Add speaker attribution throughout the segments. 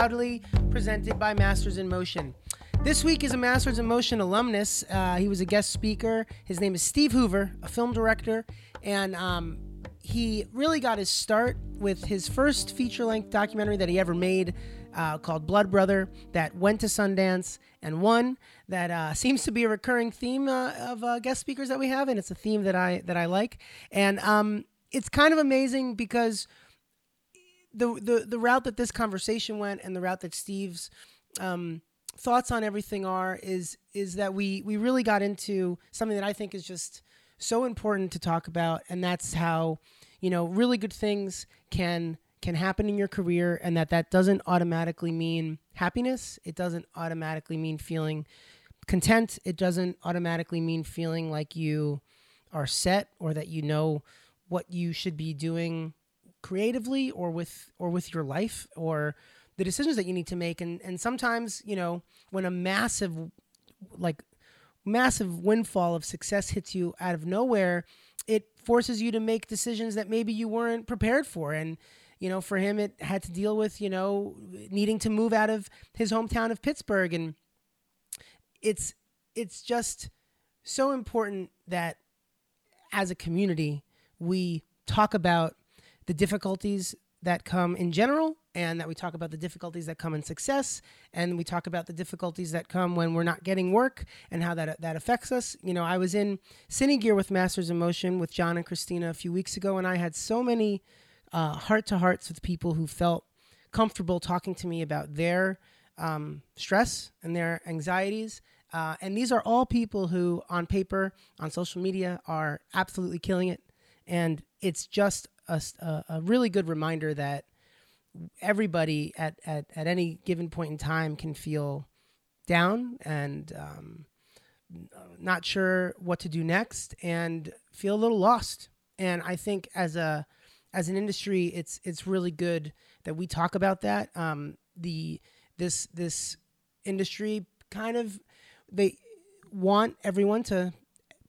Speaker 1: Proudly presented by Masters in Motion. This week is a Masters in Motion alumnus. Uh, he was a guest speaker. His name is Steve Hoover, a film director, and um, he really got his start with his first feature length documentary that he ever made uh, called Blood Brother that went to Sundance and won. That uh, seems to be a recurring theme uh, of uh, guest speakers that we have, and it's a theme that I that I like. And um, it's kind of amazing because the, the the route that this conversation went and the route that Steve's um, thoughts on everything are is is that we we really got into something that I think is just so important to talk about, and that's how you know really good things can can happen in your career, and that that doesn't automatically mean happiness. It doesn't automatically mean feeling content. It doesn't automatically mean feeling like you are set or that you know what you should be doing creatively or with or with your life or the decisions that you need to make. And and sometimes you know when a massive like massive windfall of success hits you out of nowhere it forces you to make decisions that maybe you weren't prepared for. And you know for him it had to deal with you know needing to move out of his hometown of Pittsburgh. And it's it's just so important that as a community we talk about the difficulties that come in general and that we talk about the difficulties that come in success and we talk about the difficulties that come when we're not getting work and how that that affects us. You know i was in cine gear with masters in motion with john and christina a few weeks ago and i had so many heart to hearts with people who felt comfortable talking to me about their um, stress and their anxieties. Uh, and these are all people who on paper on social media are absolutely killing it. And it's just a, a, really good reminder that everybody at, at, at any given point in time can feel down and um, not sure what to do next and feel a little lost. And I think as a as an industry, it's it's really good that we talk about that. Um, the this this industry kind of they want everyone to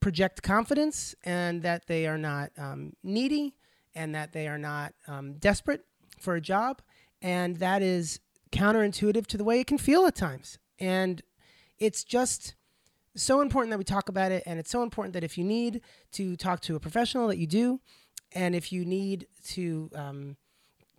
Speaker 1: project confidence and that they are not um, needy and that they are not um, desperate for a job. And that is counterintuitive to the way it can feel at times. And it's just so important that we talk about it. And it's so important that if you need to talk to a professional, that you do. And if you need to um,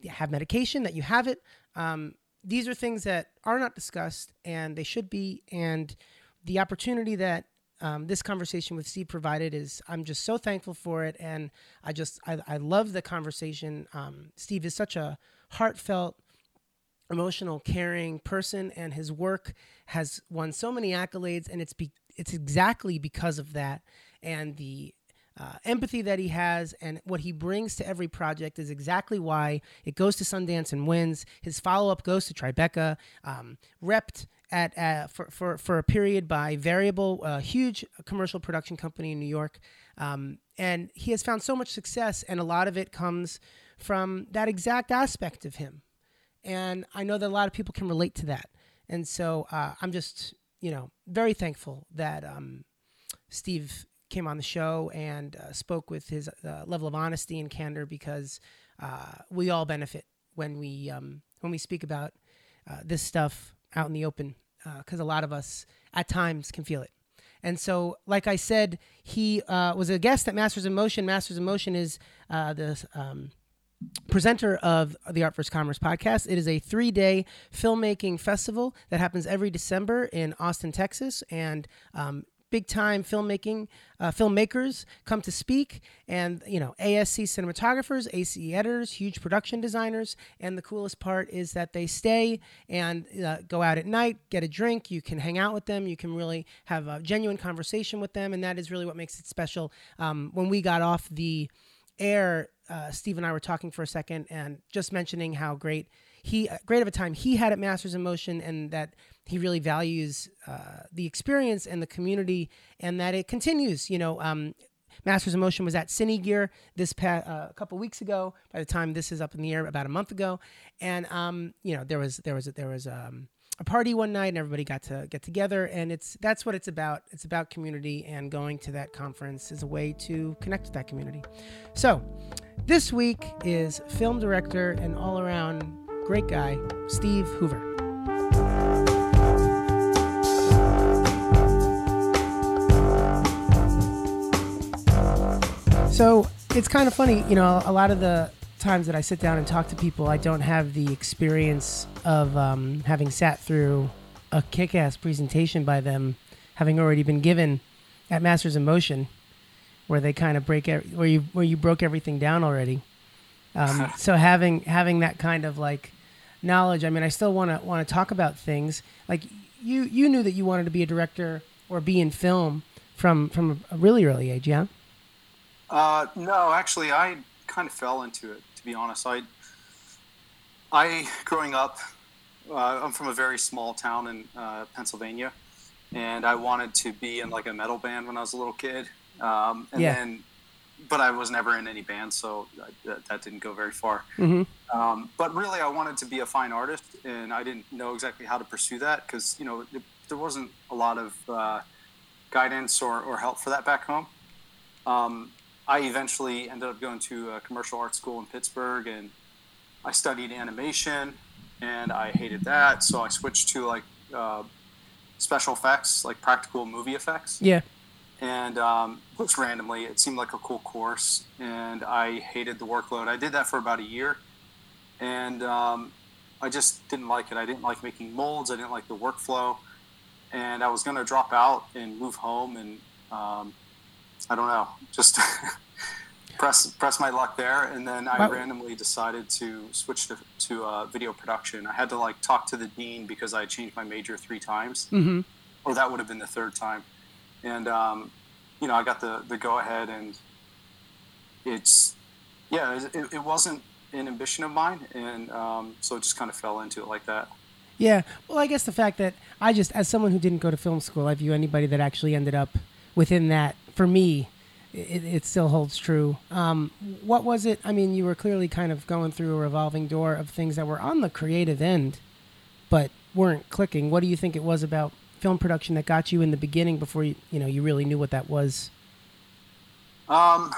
Speaker 1: have medication, that you have it. Um, these are things that are not discussed and they should be. And the opportunity that um, this conversation with Steve provided is I'm just so thankful for it, and I just I, I love the conversation. Um, Steve is such a heartfelt, emotional, caring person, and his work has won so many accolades, and it's be, it's exactly because of that and the uh, empathy that he has and what he brings to every project is exactly why it goes to Sundance and wins. His follow up goes to Tribeca, um, repped at uh, for, for for a period by Variable, a huge commercial production company in New York, um, and he has found so much success, and a lot of it comes from that exact aspect of him. And I know that a lot of people can relate to that, and so uh, I'm just you know very thankful that um, Steve came on the show and uh, spoke with his uh, level of honesty and candor because uh, we all benefit when we um, when we speak about uh, this stuff out in the open because uh, a lot of us at times can feel it. And so, like I said, he uh, was a guest at Masters of Motion. Masters of Motion is uh, the um, presenter of the Art First Commerce podcast. It is a three day filmmaking festival that happens every December in Austin, Texas. And um, big time filmmaking uh, filmmakers come to speak and you know asc cinematographers ace editors huge production designers. And the coolest part is that they stay and uh, go out at night get a drink. You can hang out with them. You can really have a genuine conversation with them. And that is really what makes it special. Um, when we got off the air uh, steve and i were talking for a second and just mentioning how great he uh, great of a time he had at Masters in Motion, and that he really values uh, the experience and the community, and that it continues. You know, um, Masters in Motion was at Cine Gear this past, uh, a couple weeks ago. By the time this is up in the air, about a month ago, and um, you know there was there was there was um, a party one night and everybody got to get together and it's that's what it's about it's about community and going to that conference is a way to connect with that community so this week is film director and all around great guy steve hoover so it's kind of funny you know a lot of the times that I sit down and talk to people, I don't have the experience of um, having sat through a kick ass presentation by them, having already been given at Masters in Motion, where they kind of break, where you where you broke everything down already. Um, so having having that kind of like knowledge, I mean, I still want to want to talk about things. Like you you knew that you wanted to be a director or be in film from from a really early age, yeah.
Speaker 2: Uh, no, actually, I kind of fell into it to be honest. I, I growing up, uh, I'm from a very small town in uh, Pennsylvania, and I wanted to be in like a metal band when I was a little kid. Um, and yeah. then, but I was never in any band, so that, that didn't go very far. Mm-hmm. Um, but really, I wanted to be a fine artist, and I didn't know exactly how to pursue that because you know it, there wasn't a lot of uh, guidance or, or help for that back home. Um, I eventually ended up going to a commercial art school in Pittsburgh and I studied animation and I hated that. So I switched to like uh, special effects, like practical movie effects.
Speaker 1: Yeah.
Speaker 2: And um, just randomly, it seemed like a cool course and I hated the workload. I did that for about a year and um, I just didn't like it. I didn't like making molds, I didn't like the workflow. And I was going to drop out and move home and um, I don't know, just press press my luck there, and then I wow. randomly decided to switch to, to uh, video production. I had to like talk to the dean because I changed my major three times, mm-hmm. or that would have been the third time, and um, you know I got the the go ahead, and it's yeah, it, it wasn't an ambition of mine, and um, so it just kind of fell into it like that.
Speaker 1: Yeah, well, I guess the fact that I just, as someone who didn't go to film school, I view anybody that actually ended up within that for me, it, it still holds true. Um, what was it? I mean, you were clearly kind of going through a revolving door of things that were on the creative end, but weren't clicking. What do you think it was about film production that got you in the beginning before you, you know, you really knew what that was?
Speaker 2: Um,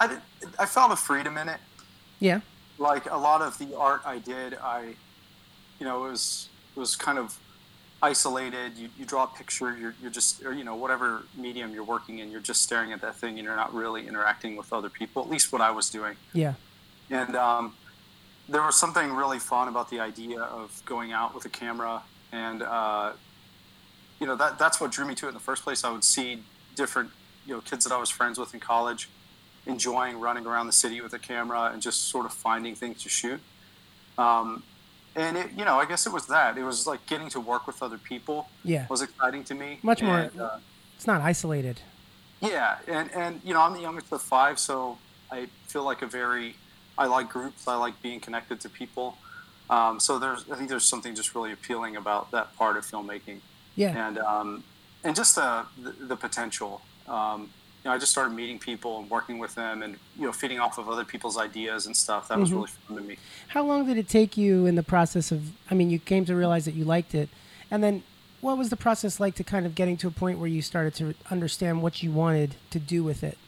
Speaker 2: I did, I felt a freedom in it.
Speaker 1: Yeah.
Speaker 2: Like a lot of the art I did, I, you know, it was it was kind of isolated. You, you draw a picture. You're, you're just, or, you know, whatever medium you're working in, you're just staring at that thing and you're not really interacting with other people. At least what I was doing.
Speaker 1: Yeah.
Speaker 2: And um, there was something really fun about the idea of going out with a camera, and uh, you know that that's what drew me to it in the first place. I would see different, you know, kids that I was friends with in college enjoying running around the city with a camera and just sort of finding things to shoot. Um, and it, you know, I guess it was that. It was like getting to work with other people.
Speaker 1: Yeah,
Speaker 2: was exciting to me.
Speaker 1: Much more. Uh, it's not isolated.
Speaker 2: Yeah, and and you know, I'm the youngest of five, so I feel like a very. I like groups. I like being connected to people. Um, so there's, I think there's something just really appealing about that part of filmmaking.
Speaker 1: Yeah.
Speaker 2: And um, and just the the, the potential. Um, you know, I just started meeting people and working with them, and you know, feeding off of other people's ideas and stuff. That mm-hmm. was really fun to me.
Speaker 1: How long did it take you in the process of? I mean, you came to realize that you liked it, and then what was the process like to kind of getting to a point where you started to understand what you wanted to do with it,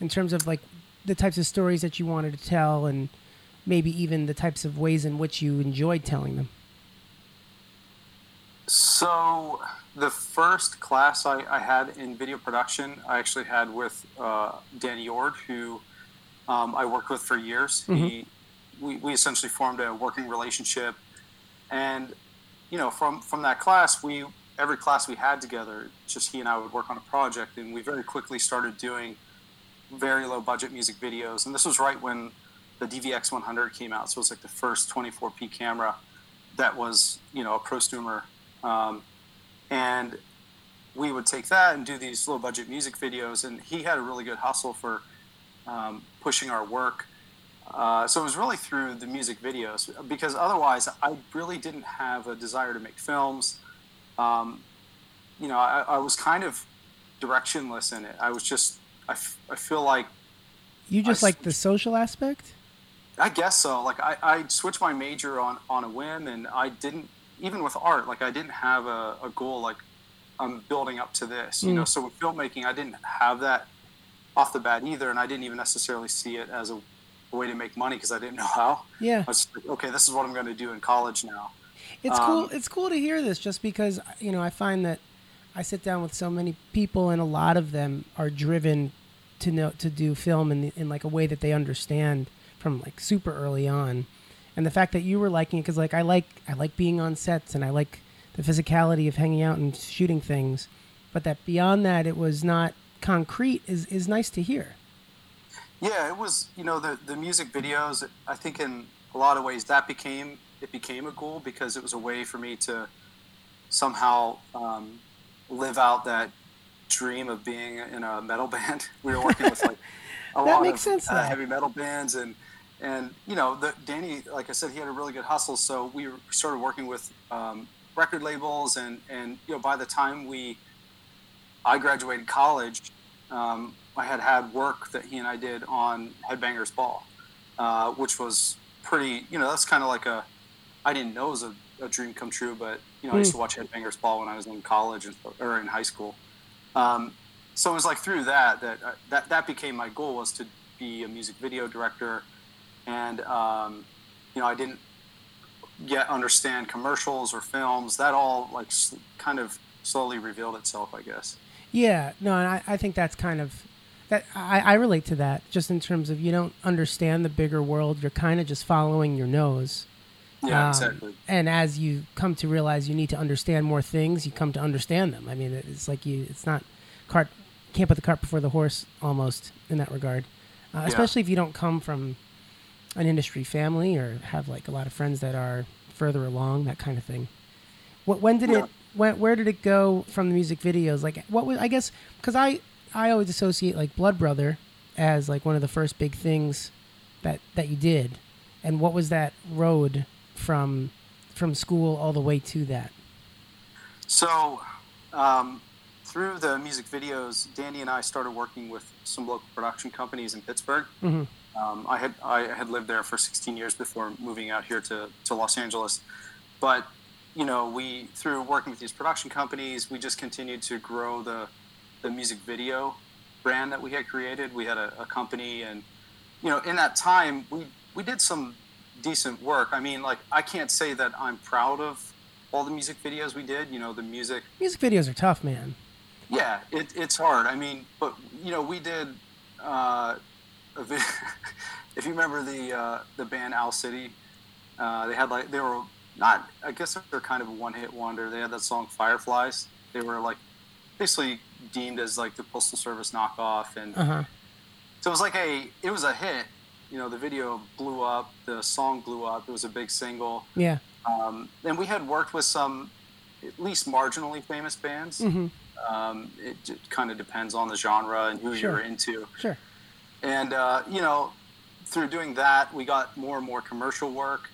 Speaker 1: in terms of like the types of stories that you wanted to tell, and maybe even the types of ways in which you enjoyed telling them.
Speaker 2: So the first class I, I, had in video production, I actually had with uh, Danny Yourd, who um, I worked with for years. Mm-hmm. He, we, we essentially formed a working relationship, and you know, from from that class, we every class we had together, just he and I would work on a project, and we very quickly started doing very low budget music videos. And this was right when the DVX 100 came out, so it was like the first 24p camera that was you know a prosumer. Um, and we would take that and do these low budget music videos and he had a really good hustle for um, pushing our work. Uh, so it was really through the music videos because otherwise i really didn't have a desire to make films. Um, you know I, I, was kind of directionless in it. I was just I, f- I feel like
Speaker 1: you just I, like the social aspect?
Speaker 2: I guess so. Like I, I switched my major on, on a whim and i didn't even with art, like I didn't have a, a goal like I'm building up to this, you know.
Speaker 1: Mm.
Speaker 2: So with filmmaking, I didn't have that off the bat either, and I didn't even necessarily see it as a, way to make money because I didn't know how.
Speaker 1: Yeah.
Speaker 2: I was like, okay, this is what I'm going to do in college now.
Speaker 1: It's
Speaker 2: Um,
Speaker 1: cool. It's cool to hear this, just because you know I find that I sit down with so many people, and a lot of them are driven to know to do film in the, in like a way that they understand from like super early on, and the fact that you were liking it because like I like I like being on sets and I like the physicality of hanging out and shooting things, but that beyond that it was not concrete is is nice to hear.
Speaker 2: Yeah, it was. You know, the the music videos. I think in a lot of ways that became it became a goal because it was a way for me to somehow um, live out that dream of being in a metal band. We were working with like a
Speaker 1: That
Speaker 2: lot
Speaker 1: makes
Speaker 2: of
Speaker 1: sense,
Speaker 2: uh, heavy metal bands and and you know the Danny like I said he had a really good hustle. So we started working with um, record labels and and you know by the time we I graduated college um, I had had work that he and I did on Headbangers Ball uh, which was pretty you know that's kind of like a I didn't know it was a, a dream come true but you know I used to watch Headbangers Ball when I was in college and, or in high school. Um, so it was like through that that uh, that that became my goal was to be a music video director and um, you know I didn't yet understand commercials or films that all like kind of slowly revealed itself I guess
Speaker 1: Yeah, no, and I, I think that's kind of that I, I relate to that just in terms of you don't understand the bigger world. You're kind of just following your nose.
Speaker 2: yeah
Speaker 1: Um,
Speaker 2: exactly
Speaker 1: And as you come to realize you need to understand more things, you come to understand them. I mean, it's like you, it's not cart, can't put the cart before the horse almost in that regard. Uh, Especially if you don't come from an industry family or have like a lot of friends that are further along, that kind of thing. What, when did
Speaker 2: Yeah.
Speaker 1: it, when, where did it go from the music videos? Like, what was, I guess, because I, I always associate like Blood Brother as like one of the first big things that, that you did. And what was that road from from school all the way to that.
Speaker 2: So, um, through the music videos, Danny and I started working with some local production companies in Pittsburgh.
Speaker 1: Mhm.
Speaker 2: Um, I had I had lived there for 16 years before moving out here to, to Los Angeles, but you know we through working with these production companies, we just continued to grow the the music video brand that we had created. We had a, a company, and you know in that time we we did some decent work. I mean, like I can't say that I'm proud of all the music videos we did. You know, the music
Speaker 1: Music videos are tough, man.
Speaker 2: yeah, it, it's hard. I mean, but you know, we did. Uh, if you remember the uh, the band Owl City, uh, they had like they were not. I guess they're kind of a one hit wonder. They had that song Fireflies. They were like basically deemed as like the Postal Service knockoff, and
Speaker 1: Uh huh.
Speaker 2: so it was like a it was a hit. You know, the video blew up, the song blew up. It was a big single.
Speaker 1: Yeah.
Speaker 2: Um, and we had worked with some at least marginally famous bands.
Speaker 1: hmm
Speaker 2: Um, it kind of depends on the genre and who
Speaker 1: Sure.
Speaker 2: you're into.
Speaker 1: Sure.
Speaker 2: And, uh, you know, through doing that, we got more and more commercial work.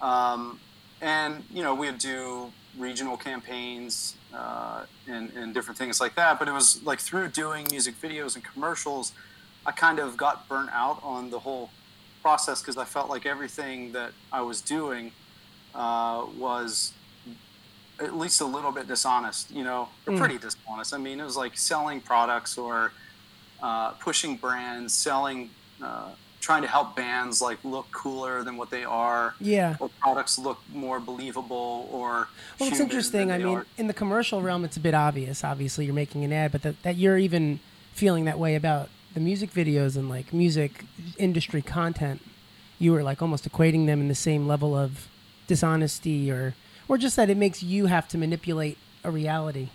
Speaker 2: Um, and, you know, we would do regional campaigns uh, and, and different things like that. But it was like through doing music videos and commercials, I kind of got burnt out on the whole process because I felt like everything that I was doing uh, was at least a little bit dishonest, you know, or
Speaker 1: Mm.
Speaker 2: pretty dishonest. I mean, it was like selling products or uh, pushing brands, selling, uh, trying to help bands like look cooler than what they are,
Speaker 1: Yeah.
Speaker 2: or products look more believable or.
Speaker 1: Well, it's interesting. I mean,
Speaker 2: are.
Speaker 1: in the commercial realm, it's a bit obvious. Obviously, you're making an ad, but that, that you're even feeling that way about the music videos and like music industry content, you were like almost equating them in the same level of dishonesty or or just that it makes you have to manipulate a reality.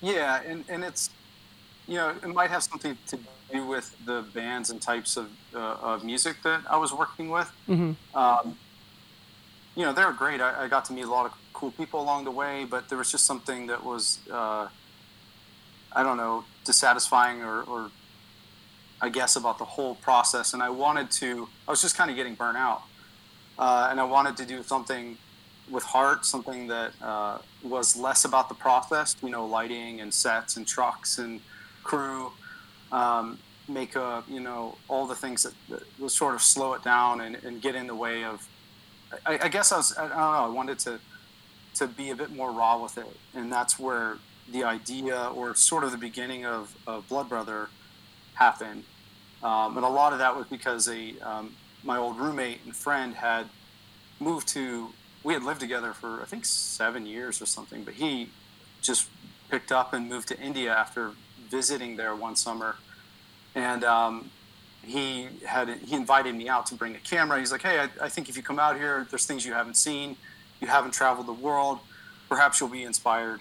Speaker 2: Yeah, and, and it's, you know, it might have something to do with the bands and types of, uh, of music that I was working with.
Speaker 1: hmm
Speaker 2: Um, you know, they were great. I, I got to meet a lot of cool people along the way, but there was just something that was, uh, I don't know, dissatisfying or, or I guess about the whole process. And I wanted to, I was just kind of getting burnt out. Uh, and I wanted to do something with heart, something that uh, was less about the process, you know, lighting and sets and trucks and crew, um, makeup, you know, all the things that, that will sort of slow it down and, and get in the way of. I, I guess I was, I don't know, I wanted to to be a bit more raw with it, and that's where the idea or sort of the beginning of, of Blood Brother happened. Um, and a lot of that was because a um, my old roommate and friend had moved to. We had lived together for I think seven years or something, but he just picked up and moved to India after visiting there one summer, and um, he had he invited me out to bring a camera. He's like, "Hey, I, I, think if you come out here, there's things you haven't seen, you haven't traveled the world. Perhaps you'll be inspired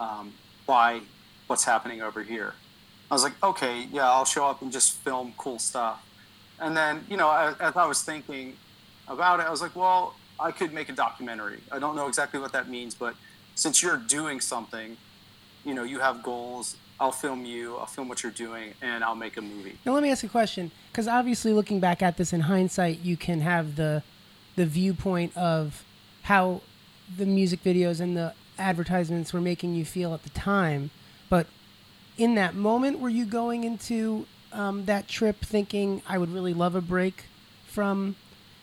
Speaker 2: um, by what's happening over here." I was like, "Okay, yeah, I'll show up and just film cool stuff." And then, you know, as, as I was thinking about it, I was like, "Well, I could make a documentary. I don't know exactly what that means, but since you're doing something, you know, you have goals I'll film you, I'll film what you're doing, and I'll make a movie.
Speaker 1: Now let me ask a question, because obviously, looking back at this in hindsight, you can have the the viewpoint of how the music videos and the advertisements were making you feel at the time. But in that moment, were you going into um, that trip thinking I would really love a break from?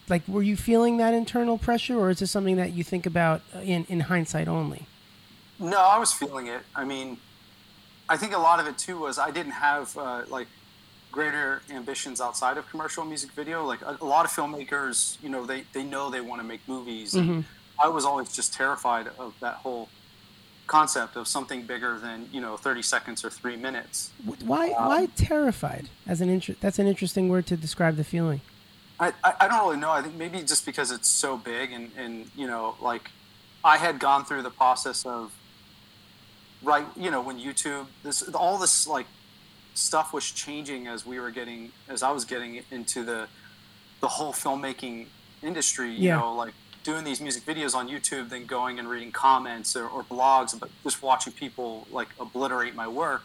Speaker 1: Like, were you feeling that internal pressure, or is this something that you think about in in hindsight only?
Speaker 2: No, I was feeling it. I mean I think a lot of it too was I didn't have uh, like greater ambitions outside of commercial music video. Like a, a, lot of filmmakers, you know, they they know they want to make movies. Mm-hmm. I was always just terrified of that whole concept of something bigger than you know 30 seconds or three minutes.
Speaker 1: Why um, why terrified? As an inter- that's an interesting word to describe the feeling.
Speaker 2: I, I, I don't really know. I think maybe just because it's so big and and you know like I had gone through the process of right you know when youtube this all this like stuff was changing as we were getting as i was getting into the the whole filmmaking industry you yeah. know like doing these music videos on youtube then going and reading comments or, or blogs but just watching people like obliterate my work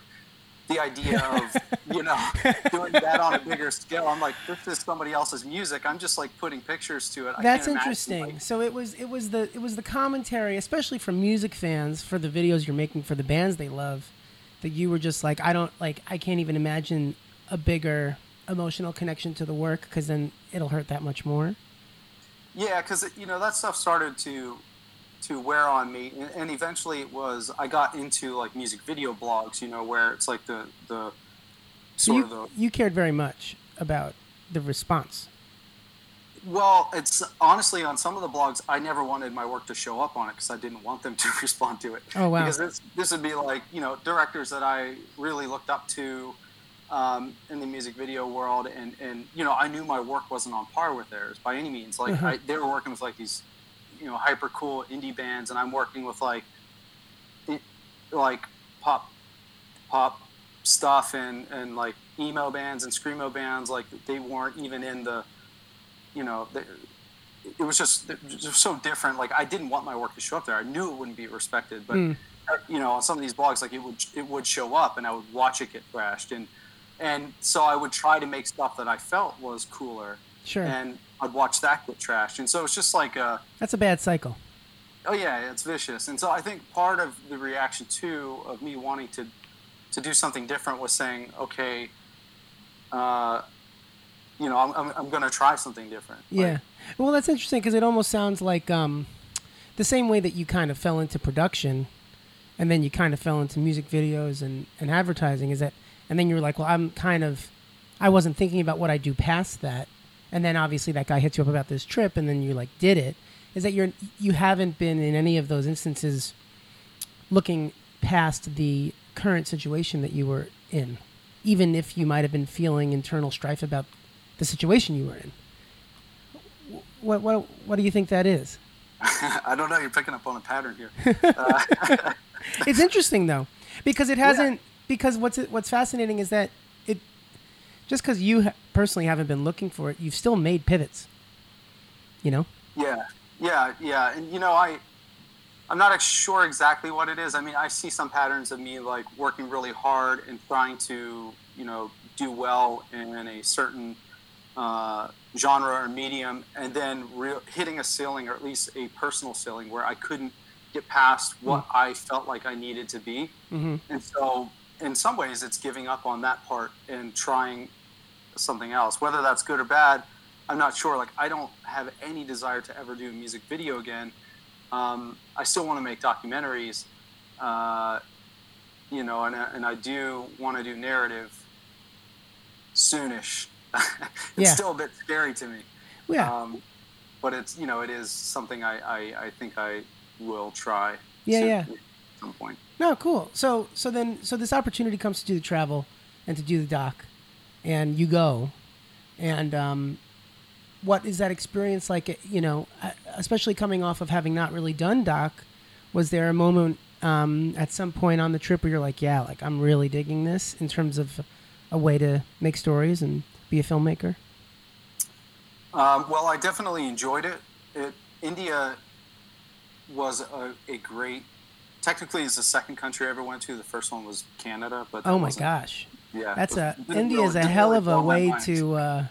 Speaker 2: the idea of you know doing that on a bigger scale. I'm like, this is somebody else's music. I'm just like putting pictures to it.
Speaker 1: That's interesting. Imagine, like, so it was it was the it was the commentary, especially from music fans for the videos you're making for the bands they love, that you were just like, I don't like, I can't even imagine a bigger emotional connection to the work because then it'll hurt that much more.
Speaker 2: Yeah, because you know that stuff started to to wear on me and, eventually it was i got into like music video blogs you know where it's like the the
Speaker 1: sort you, of the you cared very much about the response.
Speaker 2: Well it's honestly on some of the blogs i never wanted my work to show up on it because i didn't want them to respond to it.
Speaker 1: Oh wow.
Speaker 2: Because this, this would be like you know directors that i really looked up to um, in the music video world and and you know i knew my work wasn't on par with theirs by any means. Like uh-huh. I, they were working with like these you know hyper cool indie bands, and I'm working with like like pop pop stuff and and like emo bands and screamo bands. Like they weren't even in the you know. The, it was just, it was just so different. Like I didn't want my work to show up there. I knew it wouldn't be respected, but mm. you know, on some of these blogs, like it would it would show up, and I would watch it get thrashed, and and so I would try to make stuff that I felt was cooler.
Speaker 1: Sure.
Speaker 2: And I'd watch that get trashed, and so it's just like a.
Speaker 1: That's a bad cycle.
Speaker 2: Oh yeah, it's vicious, and so I think part of the reaction too of me wanting to to do something different was saying, okay, uh, you know, I'm I'm, I'm going to try something different.
Speaker 1: Yeah, like, well, that's interesting because it almost sounds like um, the same way that you kind of fell into production, and then you kind of fell into music videos and and advertising. Is that, and then you're like, well, I'm kind of, I wasn't thinking about what I do past that and then obviously that guy hits you up about this trip and then you like did it is that you're you haven't been in any of those instances looking past the current situation that you were in even if you might have been feeling internal strife about the situation you were in. What what what do you think that is?
Speaker 2: I don't know. You're picking up on a pattern here.
Speaker 1: Uh, it's interesting though because it hasn't yeah. because what's what's fascinating is that just because you ha- personally haven't been looking for it, you've still made pivots. You know?
Speaker 2: Yeah, yeah, yeah. And you know, I, I'm not sure exactly what it is. I mean, I see some patterns of me like working really hard and trying to, you know, do well in a certain uh, genre or medium, and then re- hitting a ceiling or at least a personal ceiling where I couldn't get past what mm-hmm. I felt like I needed to be. Mm-hmm. And so, in some ways, it's giving up on that part and trying something else. Whether that's good or bad, I'm not sure. Like I don't have any desire to ever do a music video again, um, I still want to make documentaries, uh, you know, and, and I do want to do narrative soonish. it's
Speaker 1: Yeah.
Speaker 2: still a bit scary to me.
Speaker 1: Yeah.
Speaker 2: Um, but it's, you know, it is something I, I, I think I will try.
Speaker 1: Yeah, yeah.
Speaker 2: At some point.
Speaker 1: No, cool. So so then so this opportunity comes to do the travel and to do the doc, and you go, and um, what is that experience like? You know, uh, especially coming off of having not really done doc, was there a moment um, at some point on the trip where you're like, yeah, like I'm really digging this in terms of a way to make stories and be a filmmaker?
Speaker 2: Um, well, I definitely enjoyed it. it India was a, a great. Technically, it's the second country I ever went to. The first one was Canada, but
Speaker 1: Oh my gosh.
Speaker 2: Yeah,
Speaker 1: That's a is a hell of a way to uh,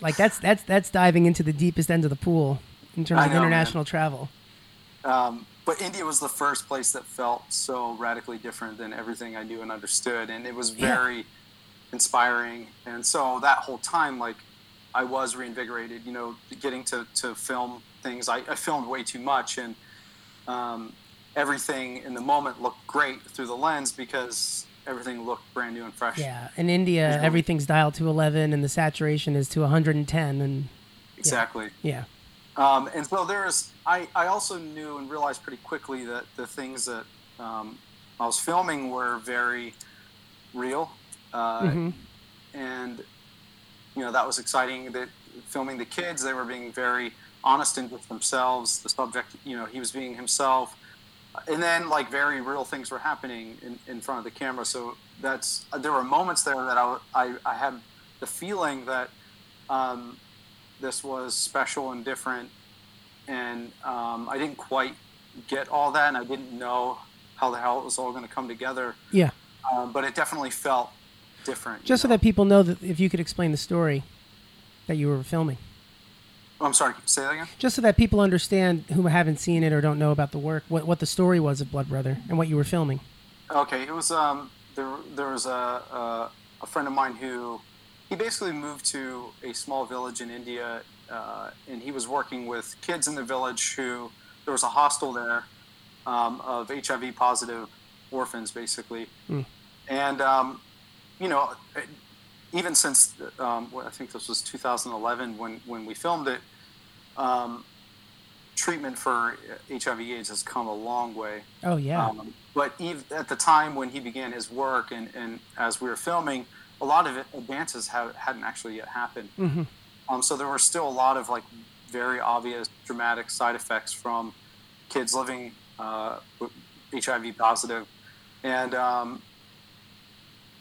Speaker 1: like that's that's that's diving into the deepest end of the pool in terms
Speaker 2: I
Speaker 1: of
Speaker 2: know, man.
Speaker 1: international travel.
Speaker 2: Um, but India was the first place that felt so radically different than everything I knew and understood, and it was
Speaker 1: Yeah.
Speaker 2: very inspiring. And so that whole time, like, I was reinvigorated. You know, getting to to film things. I, I filmed way too much, and um, everything in the moment looked great through the lens because everything looked brand new and fresh.
Speaker 1: Yeah, in India
Speaker 2: Visually.
Speaker 1: everything's dialed to 11 and the saturation is to 110 and
Speaker 2: Exactly.
Speaker 1: yeah.
Speaker 2: Um, and so there's, I, I also knew and realized pretty quickly that the things that um, I was filming were very real. Uh,
Speaker 1: Mhm.
Speaker 2: And, you know, that was exciting that filming the kids, they were being very honest and with themselves. The subject, you know, he was being himself. And then, like, very real things were happening in, in front of the camera. So that's, there were moments there that I, I, I had the feeling that um, this was special and different. And um, I didn't quite get all that, and I didn't know how the hell it was all going to come together.
Speaker 1: Yeah.
Speaker 2: Um, but it definitely felt different.
Speaker 1: Just so
Speaker 2: know?
Speaker 1: that people know that if you could explain the story that you were filming.
Speaker 2: Oh, I'm sorry. Say that again.
Speaker 1: Just so that people understand who haven't seen it or don't know about the work, what, what the story was of Blood Brother and what you were filming.
Speaker 2: Okay, it was um there there was a, a a friend of mine who he basically moved to a small village in India uh, and he was working with kids in the village who there was a hostel there um, of HIV positive orphans basically
Speaker 1: Mm.
Speaker 2: and um, you know even since um, I think this was 2011 when when we filmed it um, treatment for HIV/AIDS has come a long way.
Speaker 1: Oh yeah.
Speaker 2: Um, but even at the time when he began his work and, and as we were filming, a lot of advances have, hadn't actually yet happened.
Speaker 1: hmm
Speaker 2: Um, so there were still a lot of like very obvious dramatic side effects from kids living uh, with HIV positive. positive, and um,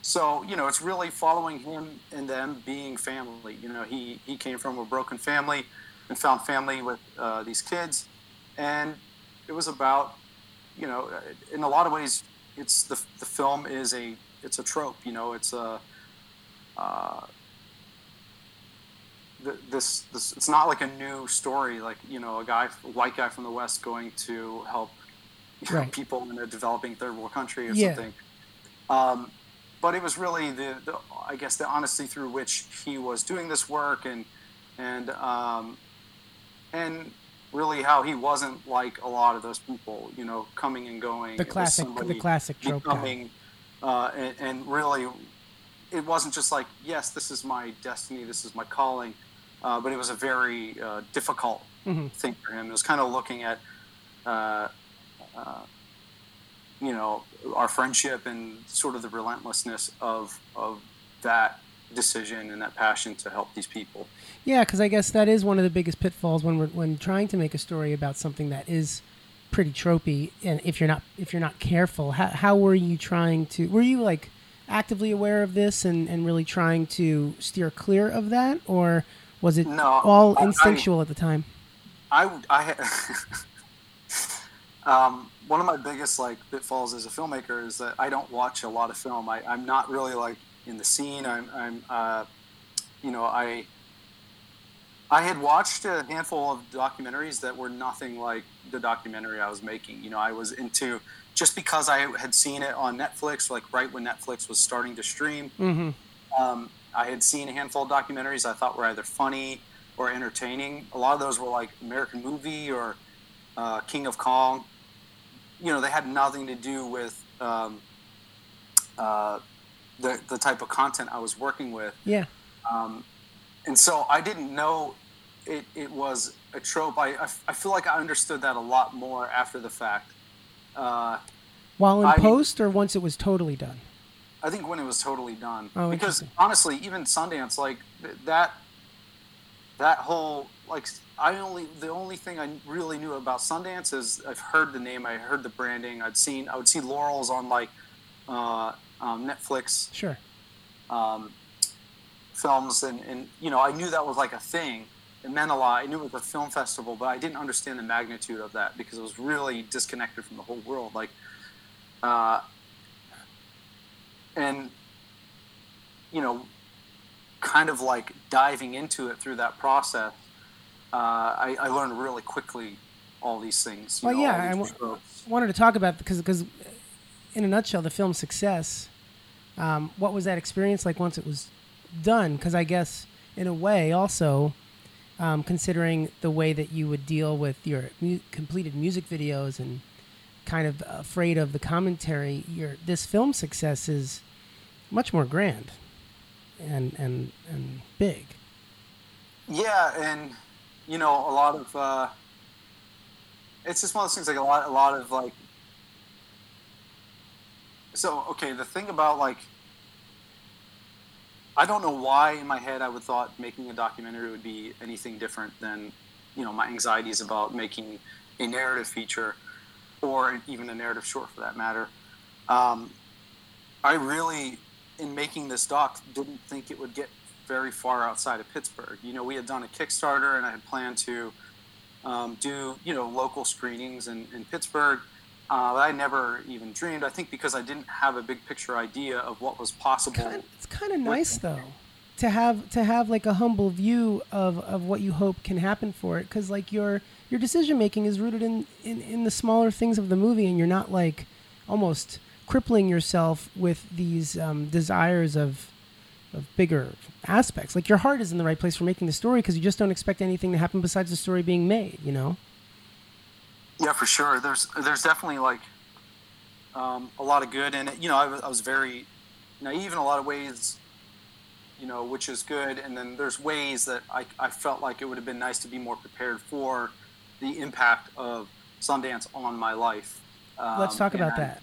Speaker 2: so you know it's really following him and them being family. You know he he came from a broken family and found family with uh, these kids, and it was about you know in a lot of ways it's the the film is a it's a trope. You know it's a uh, this this it's not like a new story like you know a guy a white guy from the west going to help you know, people in a developing third world country or
Speaker 1: Yeah.
Speaker 2: something um, but it was really the, the i guess the honesty through which he was doing this work and and um, and really how he wasn't like a lot of those people you know coming and going
Speaker 1: The classic, the classic trope.
Speaker 2: becoming uh, and, and really it wasn't just like yes this is my destiny this is my calling uh, but it was a very uh, difficult
Speaker 1: Mhm.
Speaker 2: thing for him it was kind of looking at uh, uh, you know our friendship and sort of the relentlessness of of that decision and that passion to help these people
Speaker 1: Yeah, because I guess that is one of the biggest pitfalls when we're when trying to make a story about something that is pretty tropey. And if you're not if you're not careful, how how were you trying to? Were you like actively aware of this and and really trying to steer clear of that, or was it
Speaker 2: No,
Speaker 1: all
Speaker 2: I- I-
Speaker 1: instinctual at the time?
Speaker 2: I I um, one of my biggest like pitfalls as a filmmaker is that I don't watch a lot of film. I, I'm not really like in the scene. I'm I'm uh, you know I I had watched a handful of documentaries that were nothing like the documentary I was making. You know, I was into just because I had seen it on Netflix, like right when Netflix was starting to stream.
Speaker 1: Mm-hmm.
Speaker 2: Um, I had seen a handful of documentaries I thought were either funny or entertaining. A lot of those were like American Movie or uh, King of Kong. You know, they had nothing to do with um, uh, the the type of content I was working with.
Speaker 1: Yeah.
Speaker 2: Um, and so I didn't know it, it was a trope. I, I, I feel like I understood that a lot more after the fact. Uh,
Speaker 1: While in
Speaker 2: I-
Speaker 1: post or once it was totally done?
Speaker 2: I think when it was totally done.
Speaker 1: Oh,
Speaker 2: because honestly, even Sundance, like th- that, that whole like I only the only thing I really knew about Sundance is I've heard the name, I heard the branding, I'd seen I would see Laurels on like uh, um, Netflix
Speaker 1: Sure.
Speaker 2: um, films, and and you know I knew that was like a thing. It meant a lot. I knew it was a film festival, but I didn't understand the magnitude of that because it was really disconnected from the whole world. Like, uh, and you know, kind of like diving into it through that process, uh, I, I learned really quickly all these things. you
Speaker 1: Well,
Speaker 2: know,
Speaker 1: yeah, I
Speaker 2: tropes.
Speaker 1: wanted to talk about because because in a nutshell, the film's success. Um, what was that experience like once it was done? Because I guess in a way, also um, considering the way that you would deal with your mu- completed music videos and kind of afraid of the commentary, your this film success is much more grand and and and big.
Speaker 2: Yeah, and you know, a lot of uh, it's just one of those things like a lot, a lot of like. So okay, the thing about like, I don't know why in my head I would thought making a documentary would be anything different than, you know, my anxieties about making a narrative feature, or even a narrative short for that matter. Um, I really, in making this doc, didn't think it would get very far outside of Pittsburgh. You know, we had done a Kickstarter, and I had planned to um, do you know local screenings in, in Pittsburgh. Uh, I never even dreamed. I think because I didn't have a big picture idea of what was possible.
Speaker 1: Kind, it's kind of nice though to have to have like a humble view of, of what you hope can happen for it because like your your decision making is rooted in, in in the smaller things of the movie and you're not like almost crippling yourself with these um, desires of of bigger aspects like your heart is in the right place for making the story because you just don't expect anything to happen besides the story being made you know
Speaker 2: Yeah, for sure. There's there's definitely like um, a lot of good in it. You know, I was, I was very naive in a lot of ways. You know, which is good. And then there's ways that I, I felt like it would have been nice to be more prepared for the impact of Sundance on my life.
Speaker 1: let's
Speaker 2: Um,
Speaker 1: talk about
Speaker 2: and-
Speaker 1: that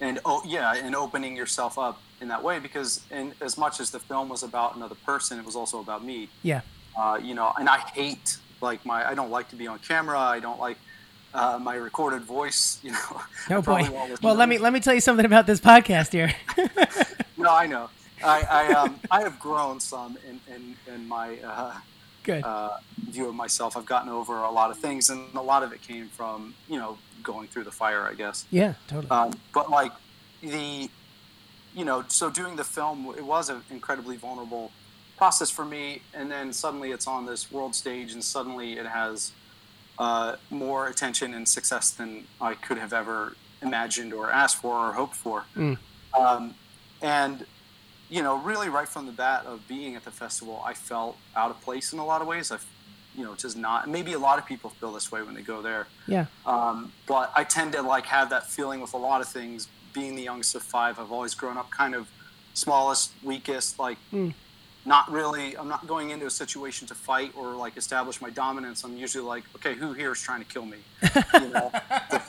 Speaker 2: and oh yeah and opening yourself up in that way because and as much as the film was about another person it was also about me
Speaker 1: yeah
Speaker 2: uh, you know and i hate like my i don't like to be on camera i don't like uh, my recorded voice you know
Speaker 1: oh
Speaker 2: I
Speaker 1: boy well let me let me tell you something about this podcast here.
Speaker 2: No i know. I i um i have grown some in in, in my uh,
Speaker 1: good.
Speaker 2: uh, view of myself. I've gotten over a lot of things and a lot of it came from you know going through the fire i guess.
Speaker 1: Yeah totally.
Speaker 2: Um, but like the, you know, so doing the film, it was an incredibly vulnerable process for me. And then suddenly it's on this world stage, and suddenly it has uh, more attention and success than I could have ever imagined or asked for or hoped for.
Speaker 1: Mm.
Speaker 2: Um, and you know, really right from the bat of being at the festival, I felt out of place in a lot of ways. I, you know, just not. Maybe a lot of people feel this way when they go there.
Speaker 1: yeah
Speaker 2: Um, but I tend to like have that feeling with a lot of things. Being the youngest of five, I've always grown up kind of smallest, weakest, like
Speaker 1: Mm.
Speaker 2: Not really. I'm not going into a situation to fight or like establish my dominance. I'm usually like, okay, who here is trying to kill me? You know, to,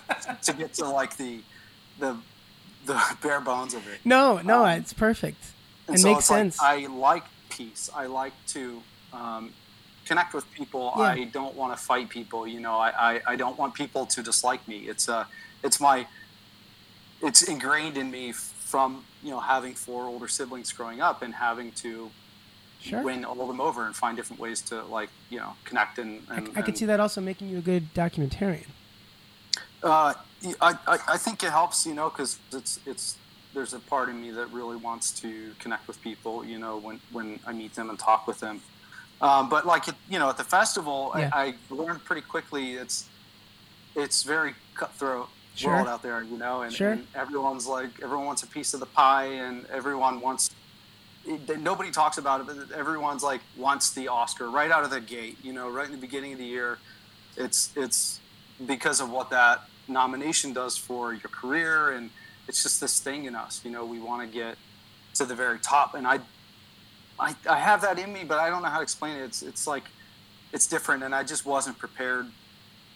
Speaker 2: to get to like the the the bare bones of it.
Speaker 1: no no
Speaker 2: Um,
Speaker 1: it's perfect it
Speaker 2: so
Speaker 1: makes
Speaker 2: it's like,
Speaker 1: sense
Speaker 2: I like peace. I like to um, connect with people.
Speaker 1: Yeah.
Speaker 2: I don't want to fight people. You know, I, I, I don't want people to dislike me. It's uh, it's my, it's ingrained in me from you know having four older siblings growing up and having to
Speaker 1: sure
Speaker 2: win all of them over and find different ways to like you know connect and. and
Speaker 1: I could see that also making you a good documentarian.
Speaker 2: Uh, I, I, I think it helps, you know, because it's it's there's a part of me that really wants to connect with people, you know, when when I meet them and talk with them. Um, but like it, you know, at the festival,
Speaker 1: Yeah.
Speaker 2: I, I learned pretty quickly it's it's very cutthroat
Speaker 1: Sure.
Speaker 2: world out there, you know, and,
Speaker 1: Sure.
Speaker 2: and everyone's like everyone wants a piece of the pie, and everyone wants. Nobody talks about it, but everyone's like wants the Oscar right out of the gate, you know, right in the beginning of the year. It's it's because of what that nomination does for your career and it's just this thing in us you know we want to get to the very top and I, I i have that in me but i don't know how to explain it. It's it's like it's different and i just wasn't prepared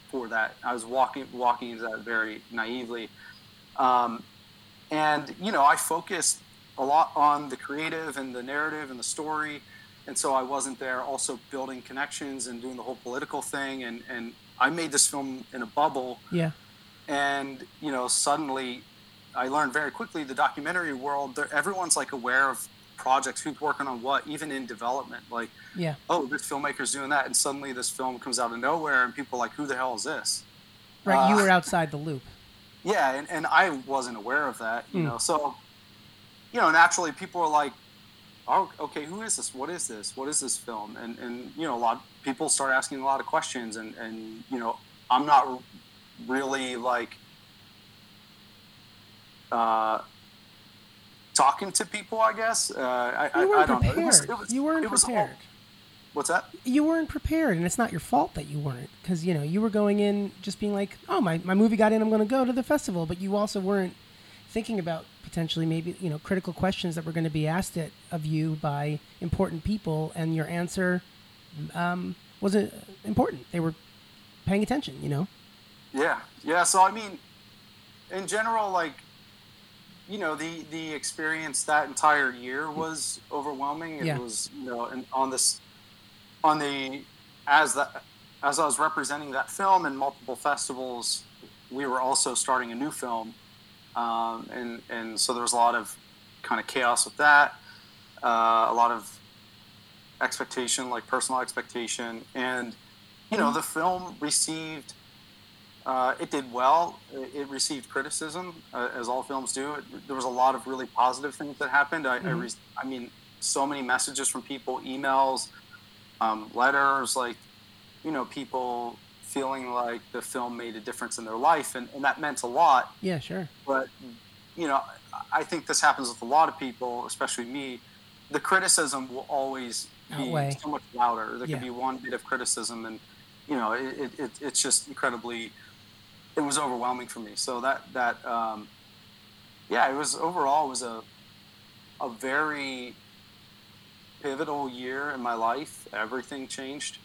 Speaker 2: for that. I was walking walking into that very naively. Um, and you know i focused a lot on the creative and the narrative and the story and so i wasn't there also building connections and doing the whole political thing and and i made this film in a bubble
Speaker 1: Yeah.
Speaker 2: and you know suddenly i learned very quickly the documentary world everyone's like aware of projects who's working on what even in development like
Speaker 1: Yeah.
Speaker 2: oh this filmmaker's doing that and suddenly this film comes out of nowhere and people are like who the hell is this
Speaker 1: Right. you
Speaker 2: Uh,
Speaker 1: were outside the loop.
Speaker 2: yeah and, and i wasn't aware of that you
Speaker 1: Mm.
Speaker 2: know so you know naturally people are like oh okay who is this? What is this? What is this film? And and you know a lot of people start asking a lot of questions and and you know i'm not really like uh talking to people i guess. Uh i, I,
Speaker 1: You
Speaker 2: I
Speaker 1: weren't
Speaker 2: don't know.
Speaker 1: Prepared.
Speaker 2: It was- it was-
Speaker 1: you weren't
Speaker 2: was all-
Speaker 1: prepared.
Speaker 2: what's that?
Speaker 1: You weren't prepared and it's not your fault that you weren't because you know you were going in just being like oh my, my movie got in i'm going to go to the festival but you also weren't thinking about potentially maybe you know critical questions that were going to be asked it, of you by important people and your answer um, wasn't important they were paying attention you know
Speaker 2: Yeah, yeah. So I mean, in general, like, you know, the the experience that entire year was overwhelming. It
Speaker 1: Yeah.
Speaker 2: was, you know, and on this, on the as that as I was representing that film in multiple festivals, we were also starting a new film, um, and and so there was a lot of kind of chaos with that, uh, a lot of expectation, like personal expectation, and you know, the film received uh, it did well. It, received criticism, uh, as all films do. It, there was a lot of really positive things that happened. I, I,
Speaker 1: Mhm.
Speaker 2: re- I mean, so many messages from people, emails, um, letters, like, you know, people feeling like the film made a difference in their life, and, and that meant a lot.
Speaker 1: yeah sure
Speaker 2: But, you know, I think this happens with a lot of people, especially me. The criticism will always be so much louder. There
Speaker 1: Yeah.
Speaker 2: could be one bit of criticism, and you know, it, it, it, it's just incredibly. It was overwhelming for me. So that that um, yeah, it was overall it was a a very pivotal year in my life. Everything changed,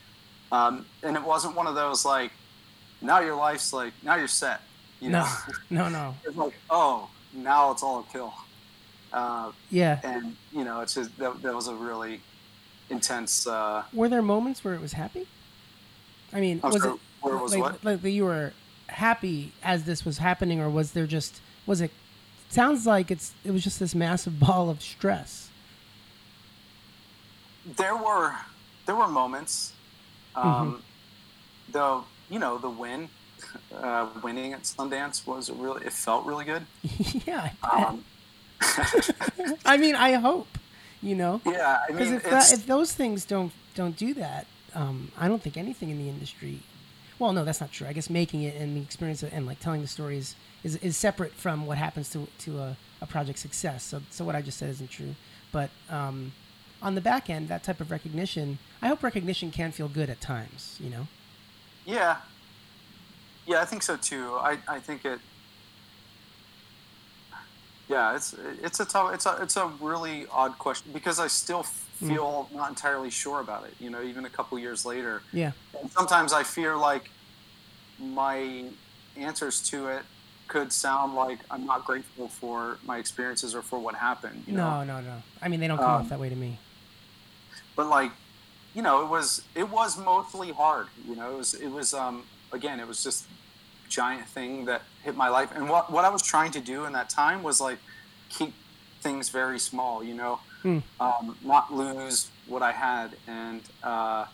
Speaker 2: um, and it wasn't one of those like now your life's like now you're set. You know,
Speaker 1: no no no.
Speaker 2: it's like oh now it's all uphill. Uh,
Speaker 1: yeah
Speaker 2: and you know, it's just that, that was a really intense. Uh,
Speaker 1: were there moments where it was happy i mean
Speaker 2: I'm
Speaker 1: was
Speaker 2: sorry,
Speaker 1: it
Speaker 2: where was
Speaker 1: like,
Speaker 2: what?
Speaker 1: like that you were happy as this was happening or was there just was it sounds like it's it was just this massive ball of stress
Speaker 2: there were there were moments,
Speaker 1: Mm-hmm.
Speaker 2: um, though you know the win, uh, winning at Sundance was really it felt really good.
Speaker 1: yeah I.
Speaker 2: Um,
Speaker 1: I mean i hope you know
Speaker 2: yeah, I mean
Speaker 1: if, that, if those things don't don't do that um, i don't think anything in the industry well no that's not true i guess making it and the experience of, and like telling the stories is, is separate from what happens to, to a, a project success so, so what i just said isn't true but um, on the back end that type of recognition i hope recognition can feel good at times you know
Speaker 2: yeah, yeah, I think so too. I, I think it. Yeah, it's it's a tough it's a it's a really odd question because I still
Speaker 1: Mm.
Speaker 2: feel not entirely sure about it. You know, even a couple years later.
Speaker 1: yeah
Speaker 2: And sometimes I fear like my answers to it could sound like I'm not grateful for my experiences or for what happened. You know?
Speaker 1: no no no i mean they don't come
Speaker 2: Um,
Speaker 1: off that way to me
Speaker 2: But like, you know, it was it was mostly hard. You know, it was it was um again, it was just giant thing that hit my life. And what what I was trying to do in that time was like keep things very small. You know,
Speaker 1: Hmm.
Speaker 2: um, not lose what I had and. Uh,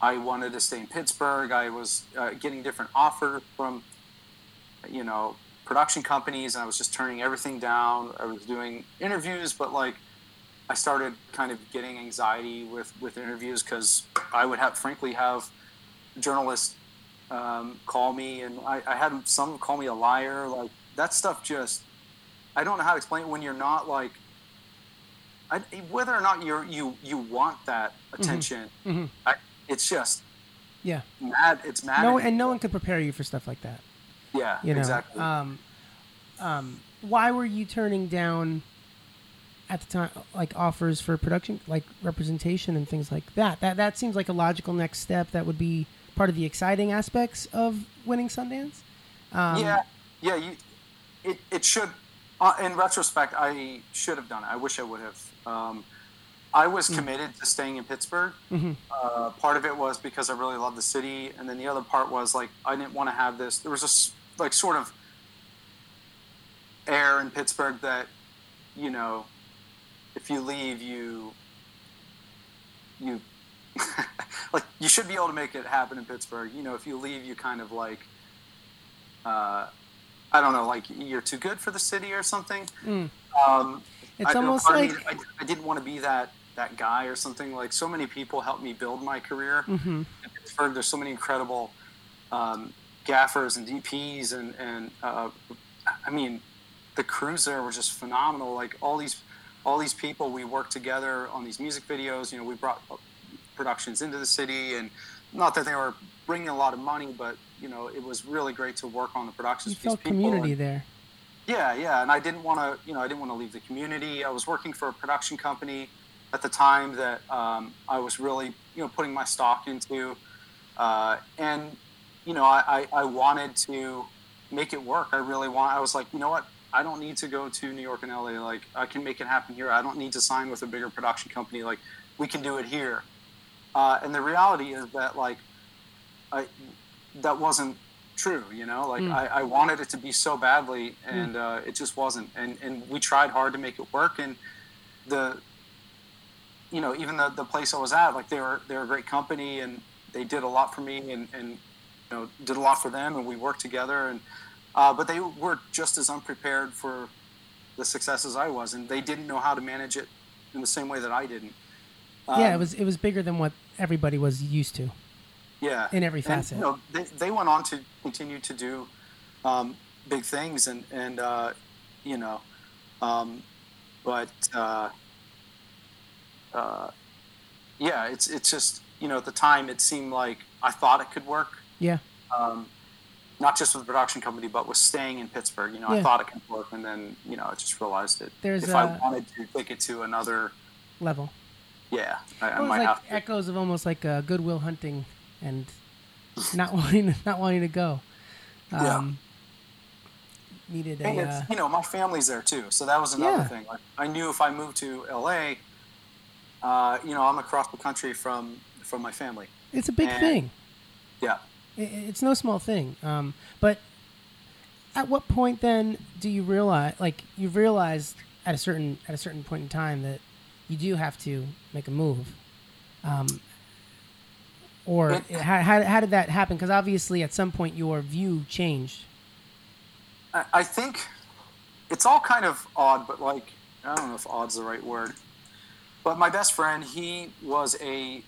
Speaker 2: I wanted to stay in Pittsburgh. I was uh, getting different offers from, you know, production companies, and I was just turning everything down. I was doing interviews, but like, I started kind of getting anxiety with with interviews because I would have, frankly, have journalists um, call me, and I, I had some call me a liar. Like that stuff just, I don't know how to explain it when you're not like. I, whether or not you're you you want that attention,
Speaker 1: Mhm.
Speaker 2: I, it's just
Speaker 1: Yeah.
Speaker 2: mad. It's mad.
Speaker 1: No, and no one could prepare you for stuff like that.
Speaker 2: Yeah,
Speaker 1: You know.
Speaker 2: exactly.
Speaker 1: Um, um, why were you turning down at the time like offers for production, like representation and things like that? That that seems like a logical next step. That would be part of the exciting aspects of winning Sundance. Um,
Speaker 2: yeah, yeah. You, it it should. Uh, in retrospect, I should have done it. I wish I would have. Um, I was committed to staying in Pittsburgh.
Speaker 1: Mm-hmm.
Speaker 2: Uh, part of it was because I really love the city, and then the other part was like I didn't want to have this. There was this like sort of air in Pittsburgh that you know, if you leave, you you like you should be able to make it happen in Pittsburgh. You know, if you leave, you kind of like. Uh, I don't know, like you're too good for the city or something. Um,
Speaker 1: Hmm. It's
Speaker 2: I,
Speaker 1: almost like-
Speaker 2: me, I, I didn't want to be that that guy or something. Like so many people helped me build my career
Speaker 1: Mm-hmm.
Speaker 2: in Pittsburgh. There's so many incredible um, gaffers and DPs, and and uh, I mean, the crews there were just phenomenal. Like all these all these people, we worked together on these music videos. You know, we brought productions into the city, and not that they were bringing a lot of money, but you know, it was really great to work on the productions.
Speaker 1: You
Speaker 2: with these
Speaker 1: felt
Speaker 2: people
Speaker 1: community
Speaker 2: and-
Speaker 1: there.
Speaker 2: yeah, yeah, and I didn't want to, you know, I didn't want to leave the community. I was working for a production company at the time that um, I was really, you know, putting my stock into, uh, and you know, I, I, I wanted to make it work. I really want. I was like, you know what? I don't need to go to New York and LA. Like, I can make it happen here. I don't need to sign with a bigger production company. Like, we can do it here. Uh, and the reality is that, like, I that wasn't true. You know, like
Speaker 1: Mm.
Speaker 2: I, I wanted it to be so badly, and uh, it just wasn't. And and we tried hard to make it work. And the, you know, even the the place I was at, like they were they were a great company, and they did a lot for me, and and you know did a lot for them, and we worked together. And uh, but they were just as unprepared for the success as I was, and they didn't know how to manage it in the same way that I didn't.
Speaker 1: yeah, it
Speaker 2: Um,
Speaker 1: was it was bigger than what everybody was used to.
Speaker 2: yeah
Speaker 1: in every
Speaker 2: And,
Speaker 1: facet.
Speaker 2: you know, they, they went on to continue to do um, big things and and uh, you know um, but uh, uh, yeah it's it's just you know at the time it seemed like I thought it could work
Speaker 1: Yeah.
Speaker 2: um, not just with the production company but with staying in Pittsburgh you know
Speaker 1: Yeah.
Speaker 2: I thought it could work and then you know I just realized it
Speaker 1: There's
Speaker 2: if I
Speaker 1: a-
Speaker 2: wanted to take it to another
Speaker 1: Level.
Speaker 2: yeah I, I
Speaker 1: It was
Speaker 2: might
Speaker 1: like
Speaker 2: have to
Speaker 1: echoes of almost like uh, Goodwill Hunting and not wanting to, not wanting to go.
Speaker 2: Yeah.
Speaker 1: Um, Needed a
Speaker 2: And
Speaker 1: uh,
Speaker 2: you know, my family's there too, so that was another
Speaker 1: Yeah.
Speaker 2: thing. Like, I knew if I moved to LA, uh, you know, I'm across the country from from my family.
Speaker 1: it's a big
Speaker 2: and-
Speaker 1: thing.
Speaker 2: Yeah.
Speaker 1: It's no small thing. Um, but at what point then do you realize, like, you've realized at a certain at a certain point in time that you do have to make a move, um, or how, how, how did that happen? Because obviously, at some point, your view changed.
Speaker 2: I, I think it's all kind of odd, but like I don't know if odd's the right word. But my best friend, he was a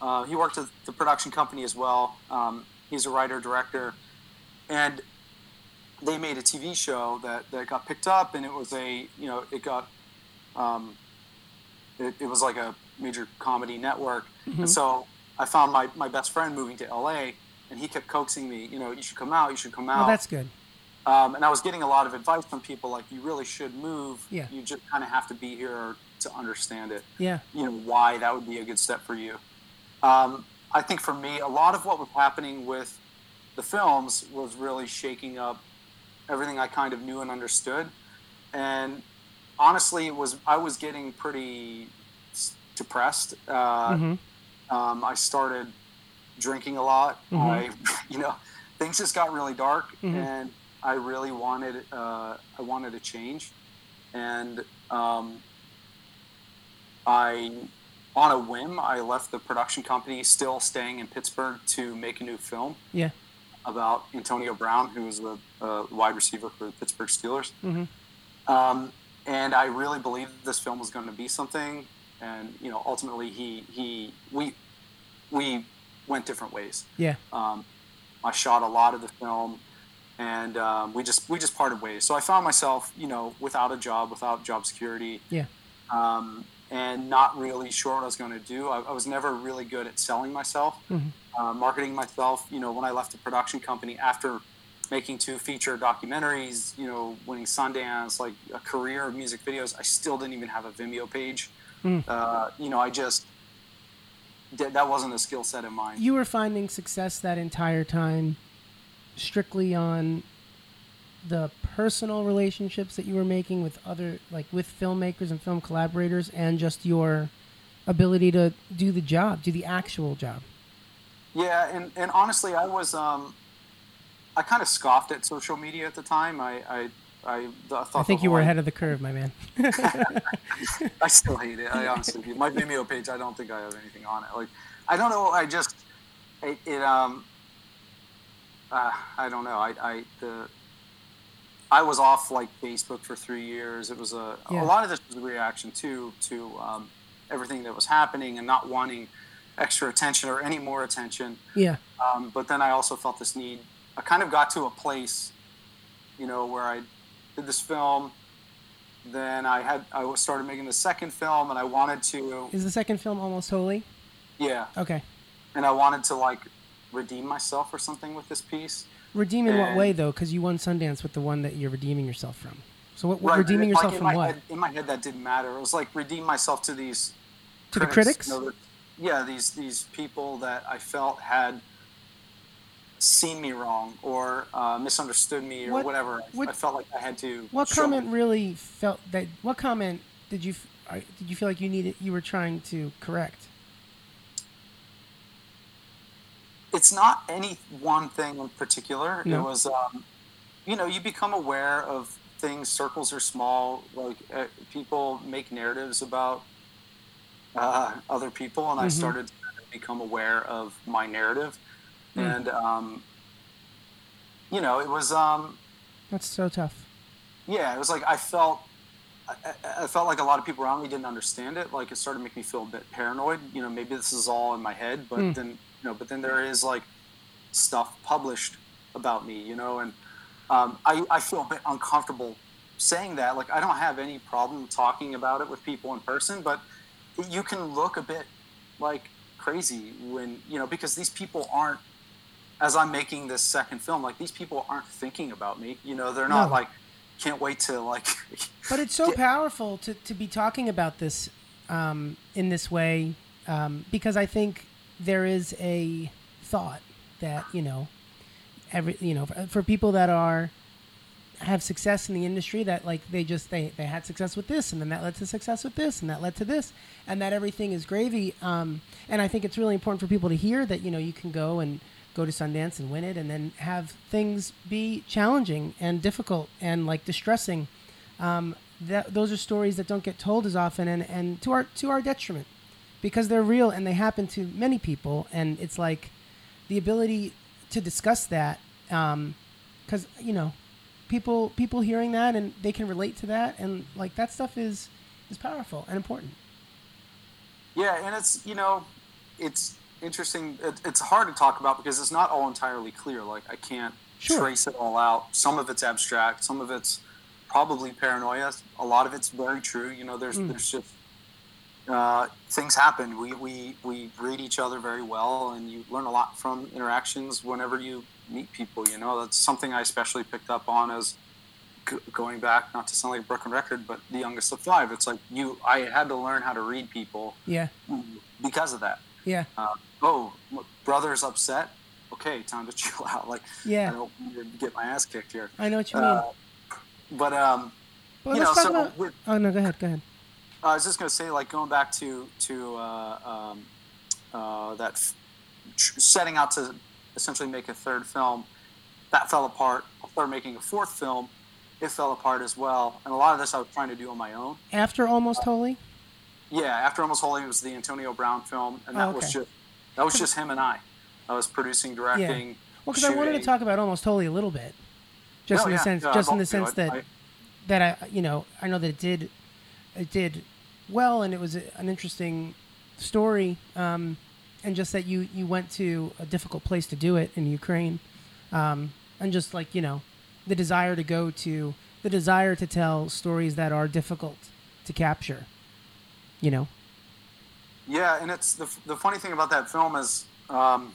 Speaker 2: uh, he worked at the production company as well. Um, he's a writer director, and they made a TV show that, that got picked up, and it was a you know it got um, it, it was like a major comedy network, and so I found my, my best friend moving to LA, and he kept coaxing me, you know, you should come out, you should come out.
Speaker 1: Well, that's good.
Speaker 2: Um, and I was getting a lot of advice from people like, you really should move.
Speaker 1: Yeah.
Speaker 2: You just kind of have to be here to understand it.
Speaker 1: Yeah.
Speaker 2: You know, why that would be a good step for you. Um, I think for me, a lot of what was happening with the films was really shaking up everything I kind of knew and understood. And honestly, it was I was getting pretty depressed. Uh,
Speaker 1: Mhm.
Speaker 2: um, I started drinking a lot.
Speaker 1: Mhm.
Speaker 2: I, you know, things just got really dark,
Speaker 1: Mhm.
Speaker 2: and I really wanted uh, I wanted a change, and um, I, on a whim, I left the production company, still staying in Pittsburgh, to make a new film
Speaker 1: Yeah.
Speaker 2: about Antonio Brown, who was the uh, wide receiver for the Pittsburgh Steelers.
Speaker 1: Mhm.
Speaker 2: Um, and I really believed this film was going to be something. And you know, ultimately, he he we we went different ways.
Speaker 1: Yeah.
Speaker 2: Um, I shot a lot of the film, and um, we just we just parted ways. So I found myself, you know, without a job, without job security,
Speaker 1: Yeah.
Speaker 2: um, and not really sure what I was going to do. I, I, was never really good at selling myself, mm-hmm. uh, marketing myself. You know, when I left the production company after making two feature documentaries, you know, winning Sundance, like a career of music videos, I still didn't even have a Vimeo page. Mm. Uh, you know, I just that wasn't a skill set of mine.
Speaker 1: You were finding success that entire time, strictly on the personal relationships that you were making with other like with filmmakers and film collaborators and just your ability to do the job do the actual job
Speaker 2: yeah and, and honestly i was um i kind of scoffed at social media at the time i i I,
Speaker 1: I, I think you were ahead of the curve, my man.
Speaker 2: I still hate it. I honestly, my Vimeo page, I don't think I have anything on it. Like, I don't know. I just, it, it um, uh, I don't know. I, I, the, I was off like Facebook for three years. It was a yeah. a lot of this was a reaction to to um, everything that was happening and not wanting extra attention or any more attention.
Speaker 1: Yeah.
Speaker 2: Um, but then I also felt this need. I kind of got to a place, you know, where I did this film. Then I had I started making the second film, and I wanted to.
Speaker 1: Is the second film almost holy?
Speaker 2: Yeah.
Speaker 1: Okay.
Speaker 2: And I wanted to like redeem myself or something with this piece.
Speaker 1: Redeem in and, what way though? Because you won Sundance with the one that you're redeeming yourself from. So what, right, redeeming yourself
Speaker 2: like
Speaker 1: from
Speaker 2: what?
Speaker 1: Head,
Speaker 2: in my head, that didn't matter. It was like redeem myself to these
Speaker 1: to critics, the critics.
Speaker 2: You know, yeah, these these people that I felt had seen me wrong or uh, misunderstood me or what, whatever. What, I felt like I had to.
Speaker 1: What comment me. really felt that? What comment did you did you feel like you needed? You were trying to correct.
Speaker 2: It's not any one thing in particular. No. It was, um, you know, you become aware of things. Circles are small. Like uh, people make narratives about uh, other people, and mm-hmm. I started to become aware of my narrative. Mm. And um, you know, it was. Um,
Speaker 1: That's so tough.
Speaker 2: Yeah, it was like I felt. I, I felt like a lot of people around me didn't understand it. Like it started to make me feel a bit paranoid. You know, maybe this is all in my head, but mm. then know, but then there is like stuff published about me, you know, and um, I, I feel a bit uncomfortable saying that. Like, I don't have any problem talking about it with people in person, but you can look a bit like crazy when, you know, because these people aren't, as I'm making this second film, like, these people aren't thinking about me, you know, they're not no. like, can't wait to like.
Speaker 1: but it's so get... powerful to, to be talking about this um, in this way um, because I think there is a thought that you know every you know for, for, people that are have success in the industry that like they just they, they had success with this and then that led to success with this and that led to this and that everything is gravy um, and i think it's really important for people to hear that you know you can go and go to sundance and win it and then have things be challenging and difficult and like distressing. Um, that those are stories that don't get told as often and, and to our to our detriment because they're real and they happen to many people and it's like the ability to discuss that because um, you know people people hearing that and they can relate to that and like that stuff is is powerful and important
Speaker 2: yeah and it's you know it's interesting it, it's hard to talk about because it's not all entirely clear like i can't sure. trace it all out some of it's abstract some of it's probably paranoia a lot of it's very true you know there's mm. there's just uh, things happen. We, we, we read each other very well, and you learn a lot from interactions whenever you meet people. You know, that's something I especially picked up on as g- going back, not to sound like a broken record, but the youngest of five. It's like you, I had to learn how to read people.
Speaker 1: Yeah.
Speaker 2: Because of that.
Speaker 1: Yeah. Uh,
Speaker 2: oh, brother's upset. Okay, time to chill out. Like,
Speaker 1: yeah,
Speaker 2: I don't get my ass kicked here.
Speaker 1: I know what you mean. Uh,
Speaker 2: but um,
Speaker 1: well, you know, so about... oh no, go ahead, go ahead.
Speaker 2: I was just going to say, like going back to to uh, um, uh, that f- setting out to essentially make a third film, that fell apart. Started making a fourth film, it fell apart as well. And a lot of this I was trying to do on my own.
Speaker 1: After Almost Holy.
Speaker 2: Yeah, after Almost Holy was the Antonio Brown film, and that oh, okay. was just that was just him and I. I was producing, directing.
Speaker 1: Yeah. Well, because I wanted to talk about Almost Holy a little bit, just oh, in the yeah, sense, yeah, just in the sense that I, that I, you know, I know that it did, it did well, and it was an interesting story. Um, and just that you you went to a difficult place to do it in Ukraine, um, and just like you know, the desire to go to the desire to tell stories that are difficult to capture. you know.
Speaker 2: Yeah, and it's the, the funny thing about that film is um,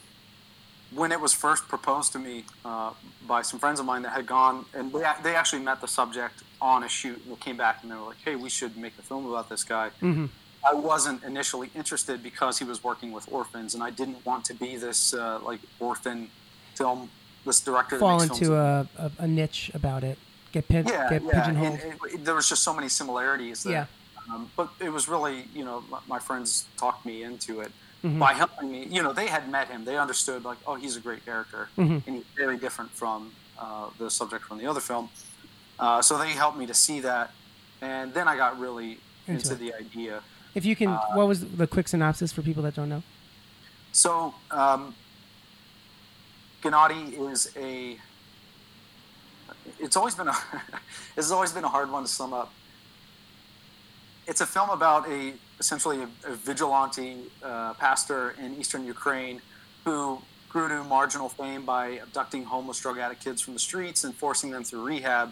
Speaker 2: when it was first proposed to me uh, by some friends of mine that had gone, and they, they actually met the subject on a shoot and they came back and they were like, hey, we should make a film about this guy.
Speaker 1: Mm-hmm.
Speaker 2: I wasn't initially interested because he was working with orphans, and I didn't want to be this uh, like orphan film, this director. that
Speaker 1: Fall
Speaker 2: makes
Speaker 1: into
Speaker 2: films
Speaker 1: a, a, a niche about it. Get pin,
Speaker 2: yeah,
Speaker 1: get
Speaker 2: yeah.
Speaker 1: pigeonholed.
Speaker 2: And there was just so many similarities. There.
Speaker 1: Yeah.
Speaker 2: Um, but it was really, you know, my, my friends talked me into it
Speaker 1: Mhm.
Speaker 2: by helping me. You know, they had met him. They understood, like, oh, he's a great character,
Speaker 1: Mhm.
Speaker 2: and he's very different from uh, the subject from the other film. Uh, so they helped me to see that, and then I got really
Speaker 1: Into
Speaker 2: into, the idea.
Speaker 1: If you can,
Speaker 2: uh,
Speaker 1: what was the quick synopsis for people that don't know?
Speaker 2: So um, Gennady is a. It's always been a. this has always been a hard one to sum up. It's a film about a essentially a, a vigilante uh, pastor in eastern Ukraine who grew to marginal fame by abducting homeless drug addict kids from the streets and forcing them through rehab.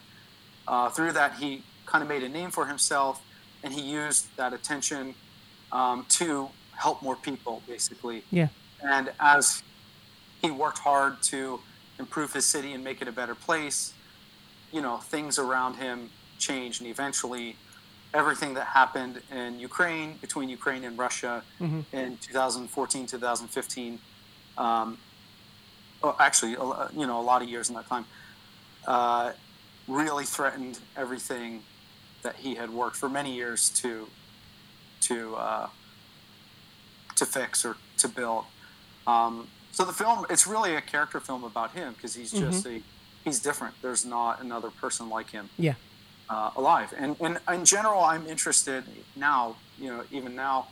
Speaker 2: Uh, through that, he kind of made a name for himself, and he used that attention um, to help more people, basically.
Speaker 1: Yeah.
Speaker 2: And as he worked hard to improve his city and make it a better place, you know, things around him changed, and eventually, everything that happened in Ukraine, between Ukraine and Russia,
Speaker 1: Mhm.
Speaker 2: in 2014, 2015, um, oh, actually, a you know, a lot of years in that time, uh, really threatened everything that he had worked for many years to to uh, to fix or to build. Um, so the film, it's really a character film about him because he's just a he's different. There's not another person like him
Speaker 1: Yeah.
Speaker 2: uh, alive. And, and in general, I'm interested now, you know, even now,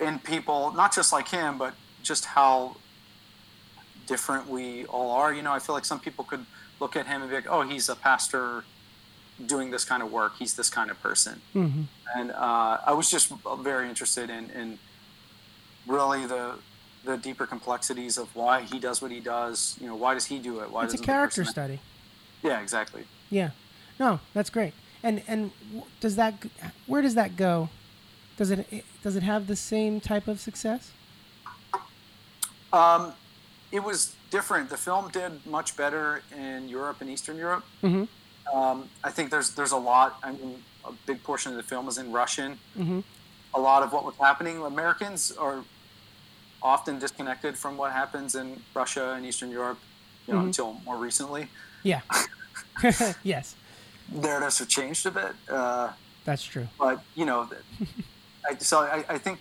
Speaker 2: in people, not just like him, but just how different we all are. You know, I feel like some people could look at him and be like, oh, he's a pastor doing this kind of work. He's this kind of person.
Speaker 1: hmm
Speaker 2: And uh, I was just very interested in, in really the the deeper complexities of why he does what he does. You know, why does he do it? Why
Speaker 1: It's a character study.
Speaker 2: Yeah, exactly.
Speaker 1: Yeah. No, that's great. And and does that where does that go? Does it does it have the same type of success?
Speaker 2: Um, it was different. The film did much better in Europe and Eastern Europe.
Speaker 1: Mhm.
Speaker 2: Um, I think there's there's a lot. I mean, a big portion of the film is in Russian.
Speaker 1: hmm
Speaker 2: A lot of what was happening, Americans are often disconnected from what happens in Russia and Eastern Europe. You know,
Speaker 1: Mhm.
Speaker 2: until more recently,
Speaker 1: Yeah. yes,
Speaker 2: narratives have changed a bit. Uh,
Speaker 1: that's true.
Speaker 2: but you know, I, so I, I think,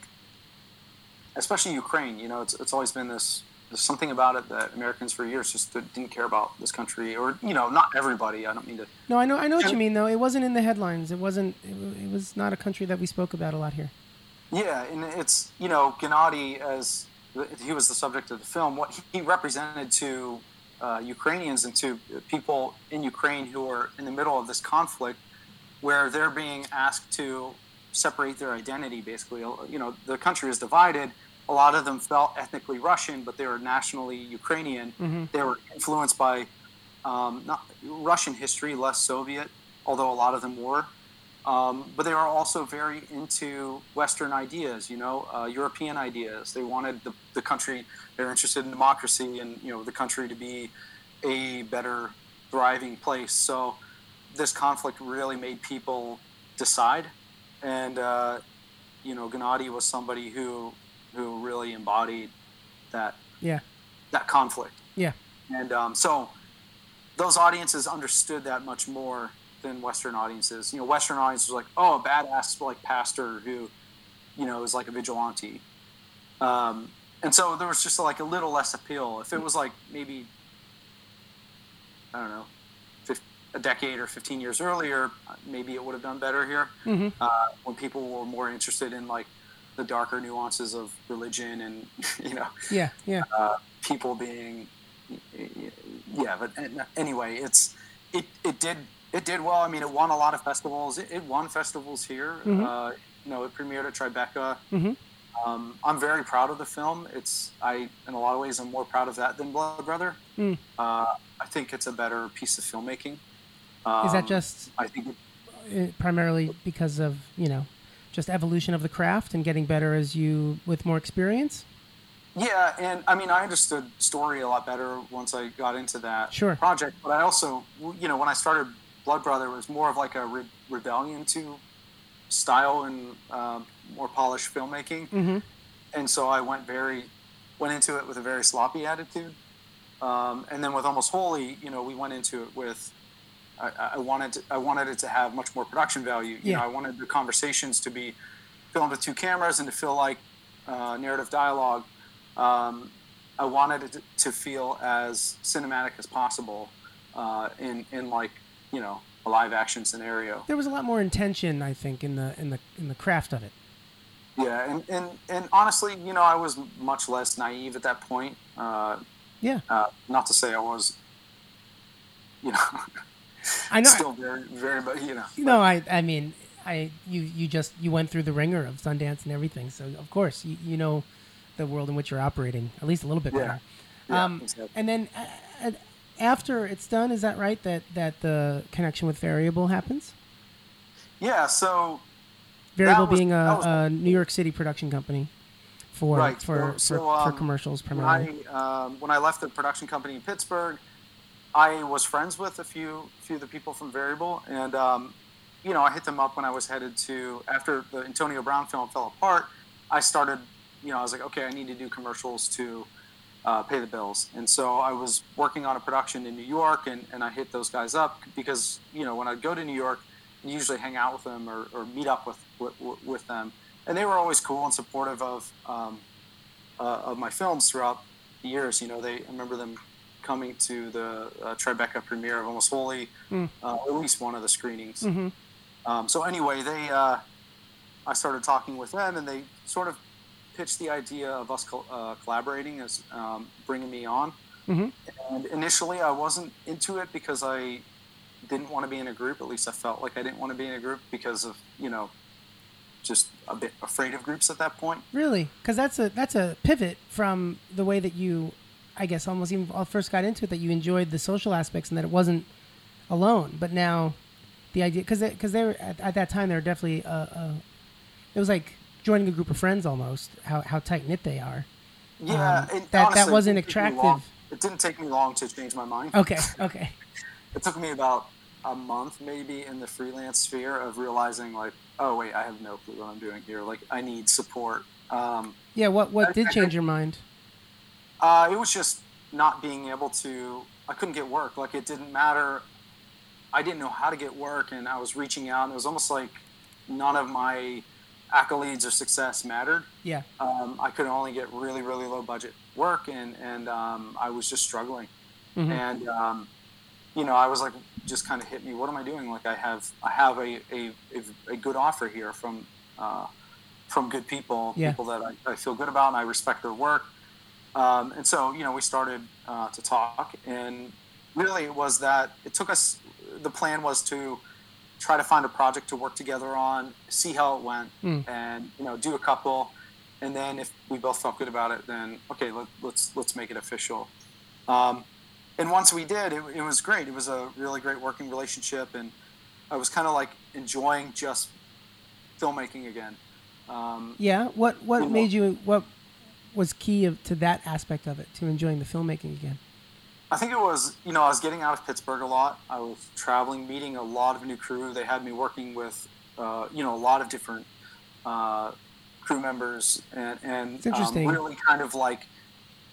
Speaker 2: especially Ukraine, you know, it's, it's always been this. There's something about it that Americans for years just didn't care about this country, or you know, not everybody. I don't mean to.
Speaker 1: No, I know I know what you mean though. It wasn't in the headlines. It wasn't. It, it was not a country that we spoke about a lot here.
Speaker 2: Yeah, and it's you know, Gennady as he was the subject of the film. What he represented to uh, Ukrainians and to people in Ukraine who are in the middle of this conflict, where they're being asked to separate their identity. Basically, you know, the country is divided. A lot of them felt ethnically Russian, but they were nationally Ukrainian.
Speaker 1: Mhm.
Speaker 2: They were influenced by um, not Russian history, less Soviet, although a lot of them were. Um, but they were also very into Western ideas, you know, uh, European ideas. They wanted the, the country, they're interested in democracy and, you know, the country to be a better, thriving place. So this conflict really made people decide. And, uh, you know, Gennady was somebody who, who really embodied that,
Speaker 1: Yeah.
Speaker 2: that conflict.
Speaker 1: Yeah.
Speaker 2: And um, so those audiences understood that much more than Western audiences. You know, Western audiences were like, oh, a badass like pastor who, you know, is like a vigilante. Um, and so there was just like a little less appeal. If it was like maybe, I don't know, a decade or 15 years earlier, maybe it would have done better here.
Speaker 1: hmm
Speaker 2: Uh, when people were more interested in like the darker nuances of religion and, you know,
Speaker 1: Yeah. Yeah.
Speaker 2: uh, people being yeah but anyway it's it, it did it did well i mean it won a lot of festivals it, it won festivals here
Speaker 1: Mhm.
Speaker 2: uh, you know it premiered at tribeca
Speaker 1: Mhm.
Speaker 2: um, i'm very proud of the film it's i in a lot of ways i'm more proud of that than blood brother
Speaker 1: Mm.
Speaker 2: uh, i think it's a better piece of filmmaking
Speaker 1: Is that
Speaker 2: Um,
Speaker 1: just
Speaker 2: i think it,
Speaker 1: primarily because of you know just evolution of the craft and getting better as you with more experience.
Speaker 2: Yeah, and I mean, I understood story a lot better once I got into that
Speaker 1: Sure.
Speaker 2: project. But I also, you know, when I started Blood Brother, it was more of like a re- rebellion to style and um, more polished filmmaking.
Speaker 1: Mm-hmm.
Speaker 2: And so I went very, went into it with a very sloppy attitude. Um, and then with Almost Holy, you know, we went into it with, I, I wanted, to, I wanted it to have much more production value. You
Speaker 1: Yeah.
Speaker 2: know, I wanted the conversations to be filmed with two cameras and to feel like uh, narrative dialogue. Um, I wanted it to- to feel as cinematic as possible uh, in in like you know a live action scenario.
Speaker 1: There was a lot more intention, I think, in the in the in the craft of it.
Speaker 2: Yeah, and, and and honestly, you know, I was much less naive at that point. Uh,
Speaker 1: Yeah,
Speaker 2: uh, not to say I was, you know,
Speaker 1: I know.
Speaker 2: still very very, but you know,
Speaker 1: No, I I mean, I you you just you went through the ringer of Sundance and everything, so of course you, you know the world in which you're operating at least a little bit
Speaker 2: Yeah.
Speaker 1: better.
Speaker 2: Yeah,
Speaker 1: um,
Speaker 2: exactly.
Speaker 1: and then uh, uh, after it's done, is that right that that the connection with Variable happens?
Speaker 2: yeah. So
Speaker 1: Variable
Speaker 2: was-
Speaker 1: being a,
Speaker 2: was-
Speaker 1: a New York City production company for
Speaker 2: Right,
Speaker 1: for,
Speaker 2: so- so,
Speaker 1: for, for
Speaker 2: um,
Speaker 1: commercials
Speaker 2: when
Speaker 1: primarily.
Speaker 2: I um, when I left the production company in Pittsburgh, I was friends with a few few of the people from Variable, and um, you know I hit them up when I was headed to after the Antonio Brown film fell apart. I started, you know, I was like, okay, I need to do commercials to uh, pay the bills, and so I was working on a production in New York, and, and I hit those guys up because you know when I go to New York, I usually hang out with them or, or meet up with, with with them, and they were always cool and supportive of. Um, uh, of my films throughout the years. You know, they I remember them coming to the uh, Tribeca premiere of Almost Holy,
Speaker 1: Mm.
Speaker 2: uh, at least one of the screenings.
Speaker 1: hmm
Speaker 2: Um, so anyway, they uh, I started talking with them, and they sort of pitched the idea of us col- uh, collaborating as um, bringing me on.
Speaker 1: hmm
Speaker 2: And initially, I wasn't into it because I didn't want to be in a group. At least I felt like I didn't want to be in a group because of you know just a bit afraid of groups at that point.
Speaker 1: Really, because that's a that's a pivot from the way that you, I guess, almost even uh, first got into it. That you enjoyed the social aspects and that it wasn't alone. But now, the idea because because they, were at, at that time they were definitely uh, uh, it was like joining a group of friends almost. How how tight knit they are.
Speaker 2: Yeah,
Speaker 1: Um,
Speaker 2: and
Speaker 1: that- that
Speaker 2: honestly, it
Speaker 1: wasn't
Speaker 2: didn't take me
Speaker 1: attractive.
Speaker 2: It didn't take me long to change my mind.
Speaker 1: Okay, okay,
Speaker 2: It took me about a month, maybe, in the freelance sphere of realizing, like, oh wait, I have no clue what I'm doing here. Like, I need support. Um,
Speaker 1: yeah. What what did
Speaker 2: I- I-
Speaker 1: change your mind?
Speaker 2: Uh, it was just not being able to. I couldn't get work. Like, it didn't matter. I didn't know how to get work, and I was reaching out, and it was almost like none of my accolades or success mattered.
Speaker 1: Yeah,
Speaker 2: um, I could only get really, really low budget work, and and um, I was just struggling.
Speaker 1: Mhm.
Speaker 2: And um, you know, I was like, just kind of hit me. What am I doing? Like, I have I have a a, a, a good offer here from uh, from good people,
Speaker 1: Yeah.
Speaker 2: people that I, I feel good about, and I respect their work. Um, and so, you know, we started uh, to talk, and really, it was that it took us. The plan was to try to find a project to work together on, see how it went,
Speaker 1: Mm.
Speaker 2: and you know, do a couple, and then if we both felt good about it, then okay, let, let's let's make it official. Um, and once we did, it, it was great. It was a really great working relationship, and I was kind of like enjoying just filmmaking again. Um,
Speaker 1: yeah. What what
Speaker 2: You know.
Speaker 1: made you what was key of, to that aspect of it to enjoying the filmmaking again?
Speaker 2: I think it was, you know, I was getting out of Pittsburgh a lot. I was traveling, meeting a lot of new crew. They had me working with, uh, you know, a lot of different uh, crew members, and and
Speaker 1: It's interesting.
Speaker 2: Um, really kind of like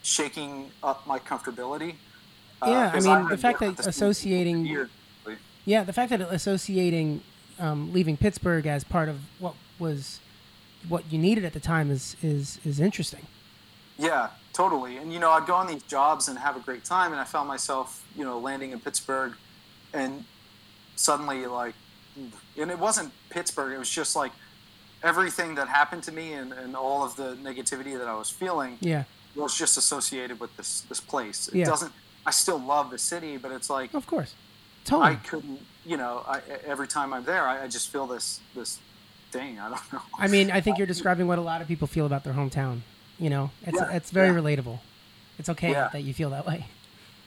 Speaker 2: shaking up my comfortability. Uh,
Speaker 1: Yeah, I mean,
Speaker 2: had
Speaker 1: the fact that
Speaker 2: this movie for
Speaker 1: associating- Yeah, the fact that associating um, leaving Pittsburgh as part of what was what you needed at the time is is is interesting.
Speaker 2: Yeah, totally. And you know, I'd go on these jobs and have a great time, and I found myself, you know, landing in Pittsburgh, and suddenly, like, and it wasn't Pittsburgh. It was just like everything that happened to me and, and all of the negativity that I was feeling
Speaker 1: Yeah,
Speaker 2: was just associated with this this place. It
Speaker 1: Yeah.
Speaker 2: doesn't. I still love the city, but it's like
Speaker 1: of course, Totally I
Speaker 2: couldn't. You know, I, every time I'm there, I, I just feel this this thing. I don't know.
Speaker 1: I mean, I think you're describing what a lot of people feel about their hometown. You know, it's
Speaker 2: Yeah,
Speaker 1: it's very
Speaker 2: yeah.
Speaker 1: relatable. It's okay
Speaker 2: Yeah.
Speaker 1: that you feel that way.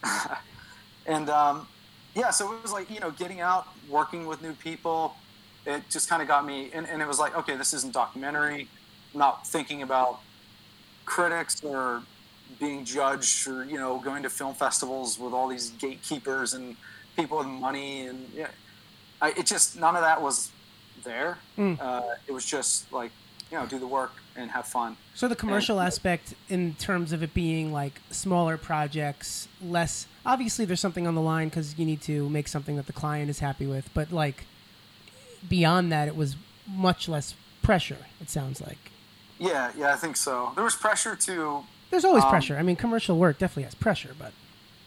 Speaker 2: and um, yeah, so it was like you know getting out, working with new people, it just kind of got me, and, and it was like, okay, this isn't documentary. I'm not thinking about critics or being judged or you know going to film festivals with all these gatekeepers and people with money and yeah, I, it just none of that was there.
Speaker 1: Mm.
Speaker 2: Uh, it was just like you know do the work and have fun.
Speaker 1: So the commercial aspect, in terms of it being like smaller projects, less obviously there's something on the line because you need to make something that the client is happy with, but like beyond that, it was much less pressure. It sounds like
Speaker 2: Yeah, yeah, I think so. There was pressure to
Speaker 1: there's always
Speaker 2: Um,
Speaker 1: pressure. I mean, commercial work definitely has pressure, but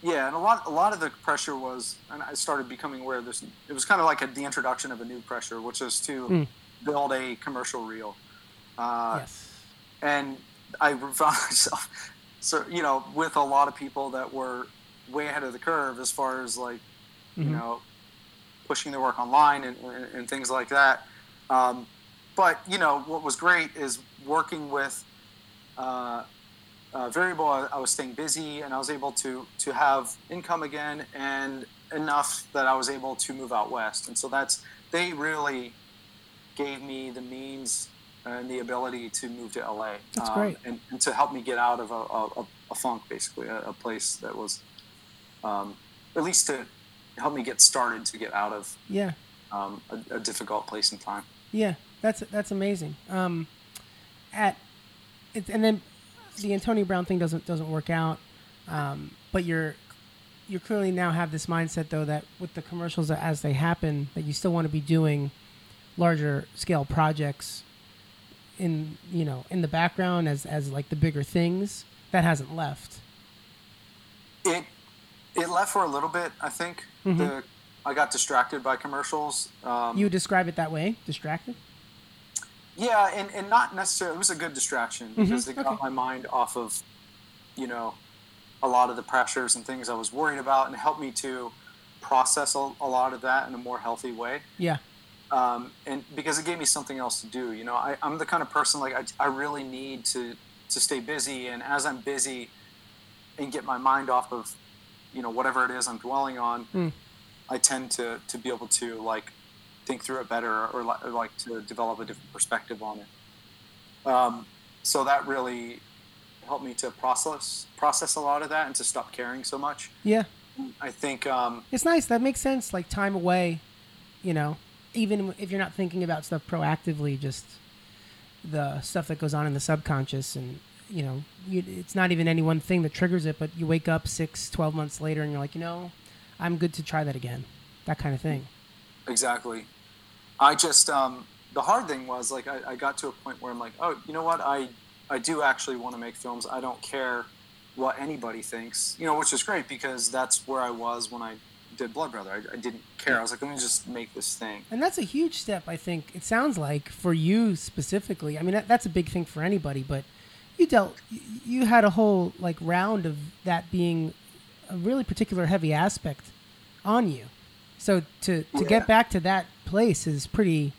Speaker 2: Yeah, and a lot a lot of the pressure was, and I started becoming aware of this. It was kind of like a, the introduction of a new pressure, which is to
Speaker 1: Mm.
Speaker 2: build a commercial reel. Uh,
Speaker 1: yes,
Speaker 2: And I found myself, so you know, with a lot of people that were way ahead of the curve as far as like, you
Speaker 1: Mhm.
Speaker 2: know, pushing their work online and, and, things like that. Um, but you know, what was great is working with. Uh, uh, variable. I, I was staying busy, and I was able to to have income again, and enough that I was able to move out west. And so that's they really gave me the means and the ability to move to LA.
Speaker 1: That's
Speaker 2: um,
Speaker 1: great.
Speaker 2: And, and to help me get out of a, a, a- funk, basically, a, a place that was, um, at least to help me get started to get out of
Speaker 1: yeah,
Speaker 2: um, a, a difficult place in time.
Speaker 1: yeah. That's that's amazing. Um, at it, and then the Antonio Brown thing doesn't doesn't work out, um, but you're you clearly now have this mindset though that with the commercials as they happen that you still want to be doing larger scale projects in you know in the background as as like the bigger things that hasn't left
Speaker 2: It it left for a little bit, I think.
Speaker 1: Mhm.
Speaker 2: The I got distracted by commercials. Um,
Speaker 1: you describe it that way distracted
Speaker 2: Yeah, and, and not necessarily. It was a good distraction because it got
Speaker 1: okay.
Speaker 2: my mind off of, you know, a lot of the pressures and things I was worried about, and helped me to process a, a lot of that in a more healthy way.
Speaker 1: yeah
Speaker 2: Um, and because it gave me something else to do. You know, I, I'm the kind of person like I, I really need to to stay busy, and as I'm busy, and get my mind off of, you know, whatever it is I'm dwelling on,
Speaker 1: Mm.
Speaker 2: I tend to to be able to like think through it better or, or like to develop a different perspective on it. Um, so that really helped me to process process a lot of that and to stop caring so much.
Speaker 1: yeah
Speaker 2: I think um,
Speaker 1: It's nice. That makes sense. Like time away, you know, even if you're not thinking about stuff proactively, just the stuff that goes on in the subconscious and, you know, you, it's not even any one thing that triggers it, but you wake up six, 12 months later and you're like, you know, I'm good to try that again. That kind of thing.
Speaker 2: exactly. I just um, the hard thing was like I, I got to a point where I'm like, oh, you know what? I I do actually want to make films. I don't care what anybody thinks, you know, which is great because that's where I was when I did Blood Brother. I, I didn't care. I was like, let me just make this thing.
Speaker 1: And that's a huge step, I think. It sounds like for you specifically. I mean, that, that's a big thing for anybody, but you dealt, you- had a whole like round of that being a really particular heavy aspect on you. So to to
Speaker 2: Yeah.
Speaker 1: get back to that place is pretty,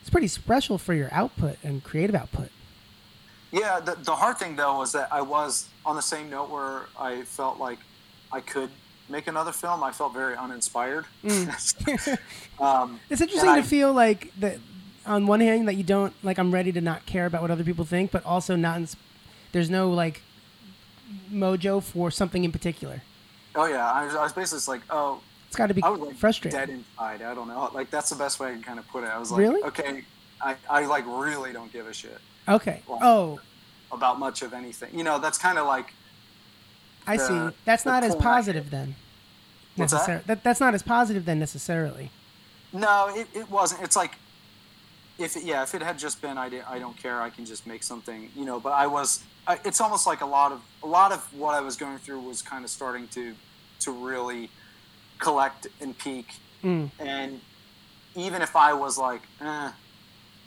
Speaker 1: it's pretty special for your output and creative output.
Speaker 2: Yeah, the, the hard thing though was that I was on the same note where I felt like I could make another film. I felt very uninspired. um,
Speaker 1: It's interesting to
Speaker 2: I-
Speaker 1: feel like that on one hand that you don't like I'm ready to not care about what other people think, but also not. Ins- there's no like mojo for something in particular.
Speaker 2: oh yeah, I was, I was basically just like, oh,
Speaker 1: It's got to be
Speaker 2: I was like
Speaker 1: frustrating.
Speaker 2: dead inside. I don't know. Like that's the best way I can kind of put it. I was like,
Speaker 1: Really?
Speaker 2: okay, I, I like really don't give a shit
Speaker 1: Okay.
Speaker 2: Well,
Speaker 1: Oh,
Speaker 2: about much of anything. You know, that's kind of like
Speaker 1: I
Speaker 2: the-
Speaker 1: see. That's not as positive then.
Speaker 2: What's that?
Speaker 1: That? That's not as positive then necessarily.
Speaker 2: no, it, it wasn't. It's like if it, yeah, if it had just been I, di- I don't care, I can just make something. You know, but I was. I, it's almost like a lot of a lot of what I was going through was kind of starting to to really collect and peak.
Speaker 1: Mm.
Speaker 2: And even if I was like, eh, I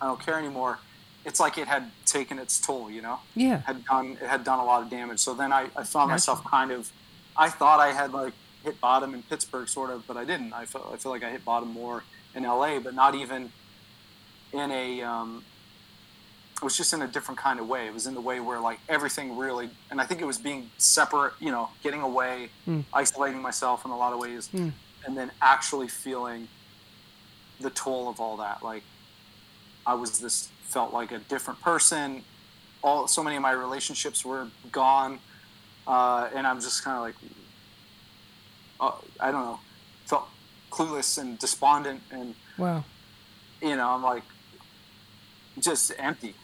Speaker 2: don't care anymore, it's like it had taken its toll. You know.
Speaker 1: Yeah.
Speaker 2: had done it had done a lot of damage. So then I, I found myself kind of I thought I had like hit bottom in Pittsburgh sort of, but I didn't. I feel I feel like I hit bottom more in LA, but not even in a um, it was just in a different kind of way. It was in the way where like everything really and I think it was being separate, you know, getting away,
Speaker 1: Hmm.
Speaker 2: isolating myself in a lot of ways,
Speaker 1: Hmm.
Speaker 2: and then actually feeling the toll of all that. Like I was this felt like a different person. All so many of my relationships were gone, uh, and I'm just kind of like uh, I don't know, felt clueless and despondent, and
Speaker 1: Wow.
Speaker 2: you know I'm like just empty.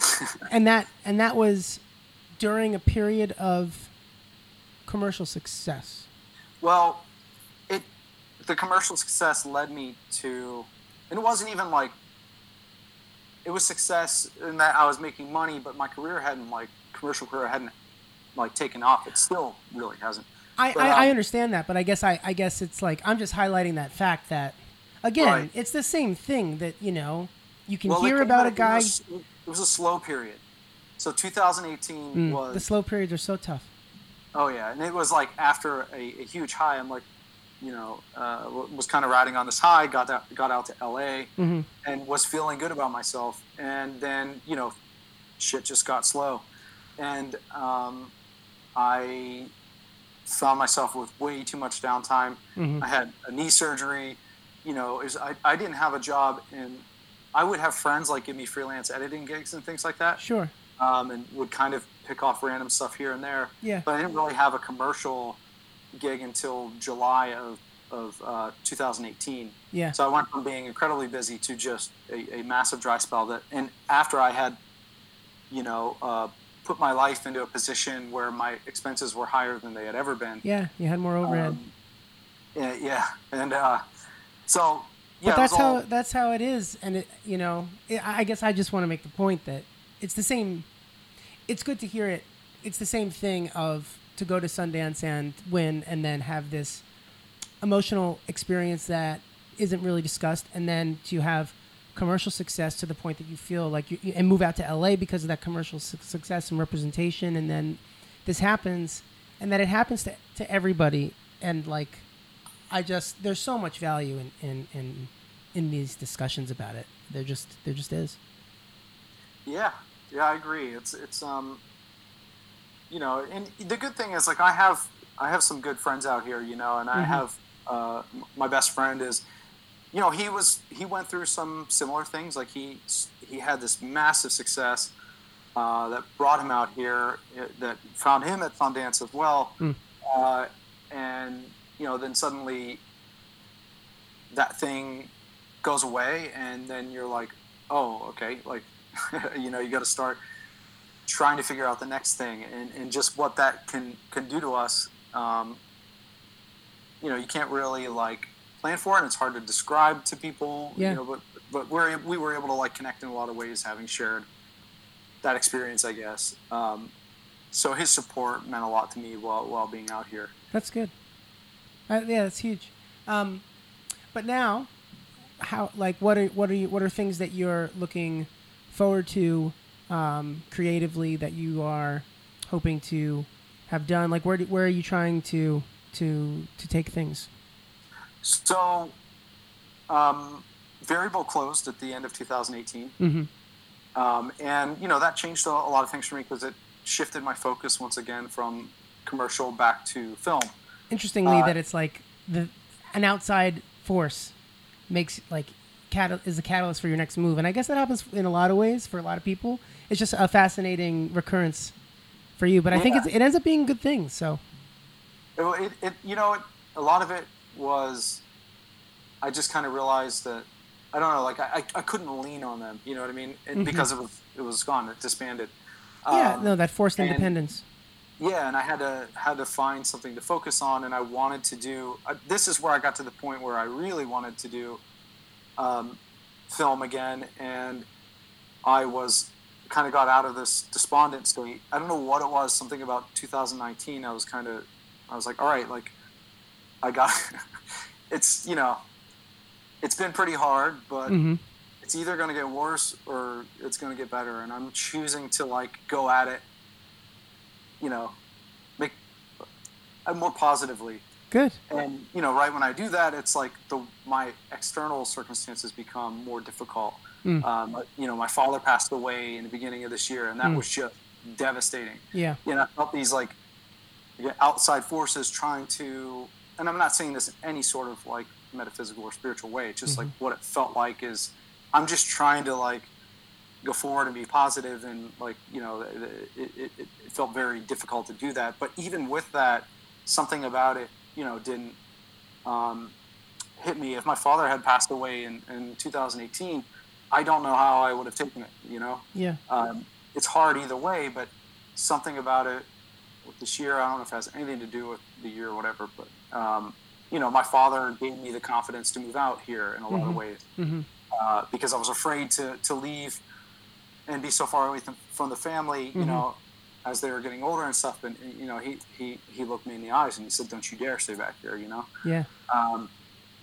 Speaker 1: And that and that was during a period of commercial success.
Speaker 2: Well, it the commercial success led me to, and it wasn't even like it was success in that I was making money, but my career hadn't like commercial career hadn't like taken off. It still really hasn't.
Speaker 1: I,
Speaker 2: But,
Speaker 1: I, I
Speaker 2: um,
Speaker 1: understand that, but I guess I, I guess it's like I'm just highlighting that fact that again,
Speaker 2: Right.
Speaker 1: it's the same thing that you know you can
Speaker 2: Well,
Speaker 1: hear about a guy.
Speaker 2: It was, it was a slow period. So 2018
Speaker 1: Mm,
Speaker 2: was
Speaker 1: the slow periods are so tough.
Speaker 2: Oh yeah, and it was like after a, a huge high. I'm like, you know, uh, was kind of riding on this high. Got out, got out to LA,
Speaker 1: hmm
Speaker 2: and was feeling good about myself. And then you know, shit just got slow, and um, I found myself with way too much downtime.
Speaker 1: hmm
Speaker 2: I had a knee surgery. You know, was, I, I didn't have a job, and I would have friends like give me freelance editing gigs and things like that
Speaker 1: Sure.
Speaker 2: um, and would kind of pick off random stuff here and there.
Speaker 1: Yeah.
Speaker 2: But I didn't really have a commercial gig until July of, of uh, 2018.
Speaker 1: Yeah.
Speaker 2: So I went from being incredibly busy to just a, a massive dry spell. That and after I had, you know, uh, put my life into a position where my expenses were higher than they had ever been.
Speaker 1: Yeah. You had more overhead.
Speaker 2: Um, yeah, yeah, and uh, so yeah,
Speaker 1: but that's
Speaker 2: all-
Speaker 1: how that's how it is, and it you know it, I I guess I just want to make the point that it's the same. It's good to hear it. It's the same thing of to go to Sundance and win, and then have this emotional experience that isn't really discussed, and then to have commercial success to the point that you feel like you and move out to LA because of that commercial su- success and representation, and then this happens, and that it happens to to everybody, and like I just there's so much value in in in, in these discussions about it. There just there just is.
Speaker 2: Yeah, yeah, I agree. It's it's um, you know, and the good thing is like I have I have some good friends out here, you know, and I
Speaker 1: Mhm.
Speaker 2: have uh, my best friend is, you know, he was he went through some similar things. Like he he had this massive success uh, that brought him out here, uh, that found him at Sundance as well,
Speaker 1: Mm.
Speaker 2: uh, and you know, then suddenly that thing goes away, and then you're like, oh, okay, like you know you got to start trying to figure out the next thing and, and just what that can can do to us um, you know you can't really like plan for and it's hard to describe to people
Speaker 1: Yeah.
Speaker 2: you know but but we're we were able to like connect in a lot of ways having shared that experience i guess um, so his support meant a lot to me while while being out here
Speaker 1: That's good. Uh, yeah, that's huge. Um, but now, how like what are what are you what are things that you're looking forward to um, creatively that you are hoping to have done? Like where do, where are you trying to to to take things?
Speaker 2: So um, variable closed at the end of 2018
Speaker 1: Mm-hmm.
Speaker 2: Um, and you know that changed a, lot of things for me because it shifted my focus once again from commercial back to film.
Speaker 1: Interestingly,
Speaker 2: Uh,
Speaker 1: that it's like the an outside force makes like catal- is a catalyst for your next move, and I guess that happens in a lot of ways for a lot of people. It's just a fascinating recurrence for you, but I think
Speaker 2: Yeah.
Speaker 1: it's, it ends up being a good things. So
Speaker 2: It, it, it you know, it, a lot of it was I just kind of realized that I don't know, like I, I, couldn't lean on them. You know what I mean? And
Speaker 1: Mhm.
Speaker 2: Because it was it was gone, it disbanded.
Speaker 1: yeah,
Speaker 2: Um,
Speaker 1: no, that forced
Speaker 2: and-
Speaker 1: independence.
Speaker 2: yeah and i had to had to find something to focus on and i wanted to do uh, this is where i got to the point where i really wanted to do um, film again and i was kind of got out of this despondent state i don't know what it was something about 2019 i was kind of i was like all right like i got it's you know it's been pretty hard but
Speaker 1: hmm
Speaker 2: it's either going to get worse or it's going to get better and i'm choosing to like go at it you know make uh, more positively
Speaker 1: Good.
Speaker 2: and you know right when i do that it's like the my external circumstances become more difficult
Speaker 1: Mm.
Speaker 2: um, you know my father passed away in the beginning of this year and that
Speaker 1: Mm.
Speaker 2: was just devastating
Speaker 1: Yeah.
Speaker 2: you know i felt these like outside forces trying to and i'm not saying this in any sort of like metaphysical or spiritual way. It's just like what it felt like is I'm just trying to like go forward and be positive and like you know it, it, it, it felt very difficult to do that. But even with that, something about it you know didn't um, hit me. If my father had passed away in, in 2018, I don't know how I would have taken it. You know.
Speaker 1: Yeah.
Speaker 2: Um, it's hard either way, but something about it with this year, I don't know if it has anything to do with the year or whatever, but um, you know, my father gave me the confidence to move out here in a lot
Speaker 1: Mm-hmm.
Speaker 2: of ways uh, because I was afraid to to leave and be so far away from, from the family.
Speaker 1: Mm-hmm.
Speaker 2: You know, as they were getting older and stuff. And you know, he he he looked me in the eyes and he said, "Don't you dare stay back here." You know.
Speaker 1: Yeah.
Speaker 2: Um,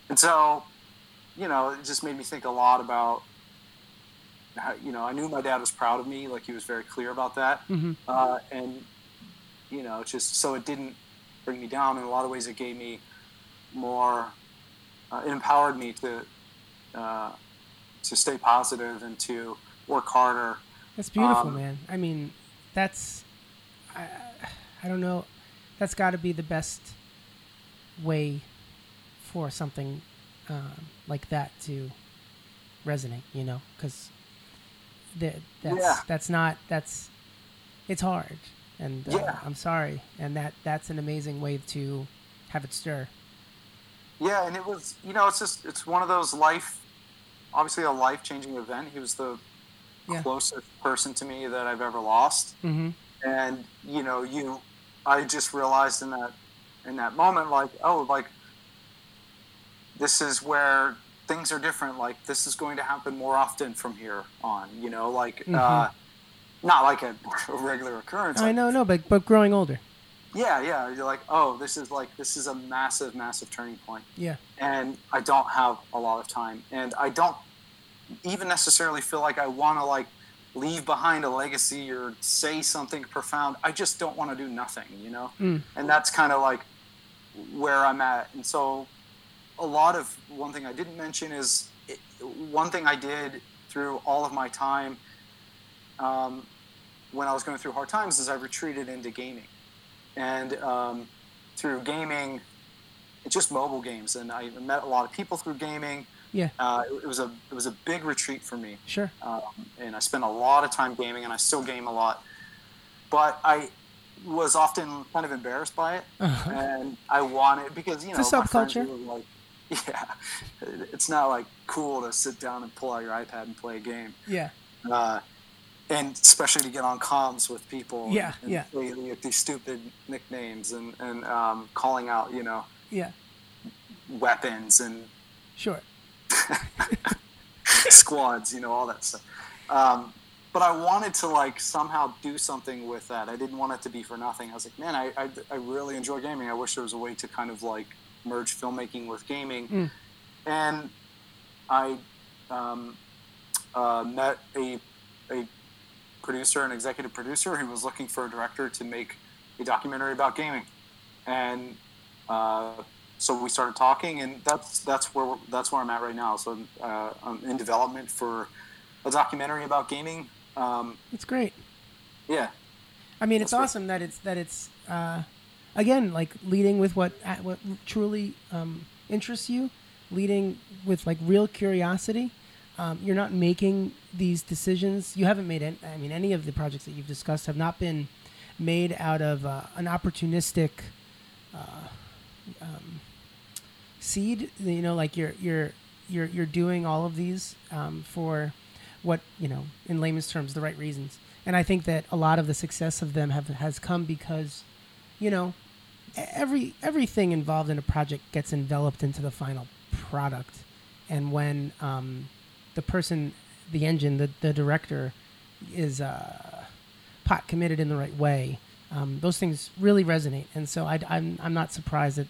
Speaker 2: and so, you know, it just made me think a lot about, how, you know, I knew my dad was proud of me, like he was very clear about that.
Speaker 1: Mm-hmm.
Speaker 2: Uh, and, you know, it's just so it didn't bring me down. In a lot of ways, it gave me more, uh, it empowered me to, uh, to stay positive and to work harder.
Speaker 1: That's beautiful,
Speaker 2: Um,
Speaker 1: man. I mean, that's I, I don't know. That's got to be the best way for something um, like that to resonate. You know, because that's
Speaker 2: Yeah.
Speaker 1: that's not that's it's hard, and uh,
Speaker 2: Yeah.
Speaker 1: I'm sorry, and that that's an amazing way to have it stir.
Speaker 2: Yeah, and it was, you know, it's just, it's one of those life, obviously a life changing event. He was the
Speaker 1: Yeah.
Speaker 2: closest person to me that I've ever lost.
Speaker 1: Mm-hmm.
Speaker 2: and you know you i just realized in that in that moment like oh like this is where things are different like this is going to happen more often from here on you know like uh not like a, a regular occurrence
Speaker 1: I
Speaker 2: like,
Speaker 1: know, no, but but growing older.
Speaker 2: yeah yeah you're like oh this is like this is a massive massive turning point
Speaker 1: Yeah.
Speaker 2: and i don't have a lot of time and i don't even necessarily feel like i want to like leave behind a legacy or say something profound i just don't want to do nothing you know
Speaker 1: Mm.
Speaker 2: and that's kind of like where i'm at and so a lot of one thing i didn't mention is it, one thing i did through all of my time um, when i was going through hard times is i retreated into gaming and um, through gaming it's just mobile games and i met a lot of people through gaming
Speaker 1: Yeah.
Speaker 2: uh, it, it was a it was a big retreat for me
Speaker 1: Sure.
Speaker 2: um, and I spent a lot of time gaming, and I still game a lot. But I was often kind of embarrassed by it,
Speaker 1: Uh-huh.
Speaker 2: and I wanted because you know
Speaker 1: It's a subculture.
Speaker 2: like, yeah, it's not like cool to sit down and pull out your iPad and play a game,
Speaker 1: Yeah.
Speaker 2: uh, and especially to get on comms with people.
Speaker 1: Yeah,
Speaker 2: and,
Speaker 1: yeah.
Speaker 2: with these stupid nicknames and and um, calling out you know
Speaker 1: Yeah.
Speaker 2: weapons and
Speaker 1: Sure.
Speaker 2: squads, you know, all that stuff. Um, but I wanted to like somehow do something with that. I didn't want it to be for nothing. I was like, man, I, I, I really enjoy gaming. I wish there was a way to kind of like merge filmmaking with gaming.
Speaker 1: Mm.
Speaker 2: And I um, uh, met a, a producer, and executive producer, who was looking for a director to make a documentary about gaming. And uh, so we started talking, and that's that's where that's where I'm at right now. So uh, I'm in development for a documentary about gaming. Um,
Speaker 1: It's great.
Speaker 2: yeah,
Speaker 1: I mean, it's
Speaker 2: That's
Speaker 1: awesome that it's that it's uh, again like leading with what what truly um, interests you, leading with like real curiosity. Um, you're not making these decisions. You haven't made any. I mean, any of the projects that you've discussed have not been made out of uh, an opportunistic uh, um, seed. You know, like you're you're you're you're doing all of these um, for what you know in layman's terms the right reasons and i think that a lot of the success of them have has come because you know every everything involved in a project gets enveloped into the final product and when um, the person the engine the, the director is uh, pot committed in the right way. Um, those things really resonate. And so I, I'm, I'm not surprised that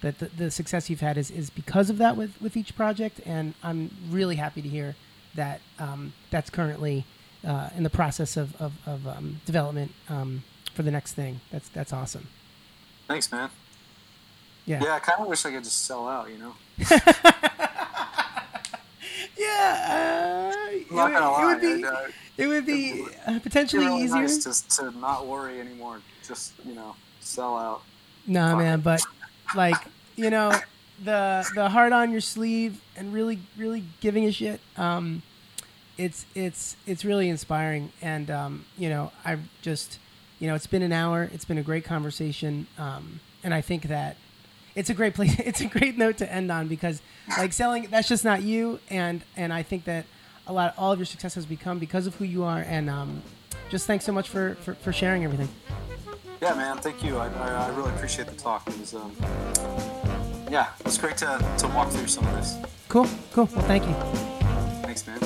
Speaker 1: that the, the success you've had is, is because of that with, with each project. And i'm really happy to hear that um, that's currently uh, in the process of, of, of um, development um, for the next thing. That's that's awesome.
Speaker 2: Thanks, man.
Speaker 1: yeah.
Speaker 2: Yeah, I kind of wish I could just sell out. You know,
Speaker 1: yeah uh, it, would-
Speaker 2: lie.
Speaker 1: it would be
Speaker 2: uh,
Speaker 1: it would be
Speaker 2: it'd
Speaker 1: uh, potentially
Speaker 2: really
Speaker 1: easier
Speaker 2: nice just to not worry anymore. Just you know, sell out.
Speaker 1: No,
Speaker 2: Fuck
Speaker 1: man, but like you know, the the heart on your sleeve and really really giving a shit. Um, it's it's it's really inspiring, and um, you know I've just you know it's been an hour. It's been a great conversation, um, and I think that it's a great place. It's a great note to end on because like selling that's just not you, and and I think that a lot all of your success has become because of who you are, and um, just thanks so much for, for, for sharing everything.
Speaker 2: Yeah, man. Thank you. I, I, I really appreciate the talk. It was, um, yeah, it was great to, to walk through some of this.
Speaker 1: Cool, cool. Well, thank you.
Speaker 2: Thanks, man.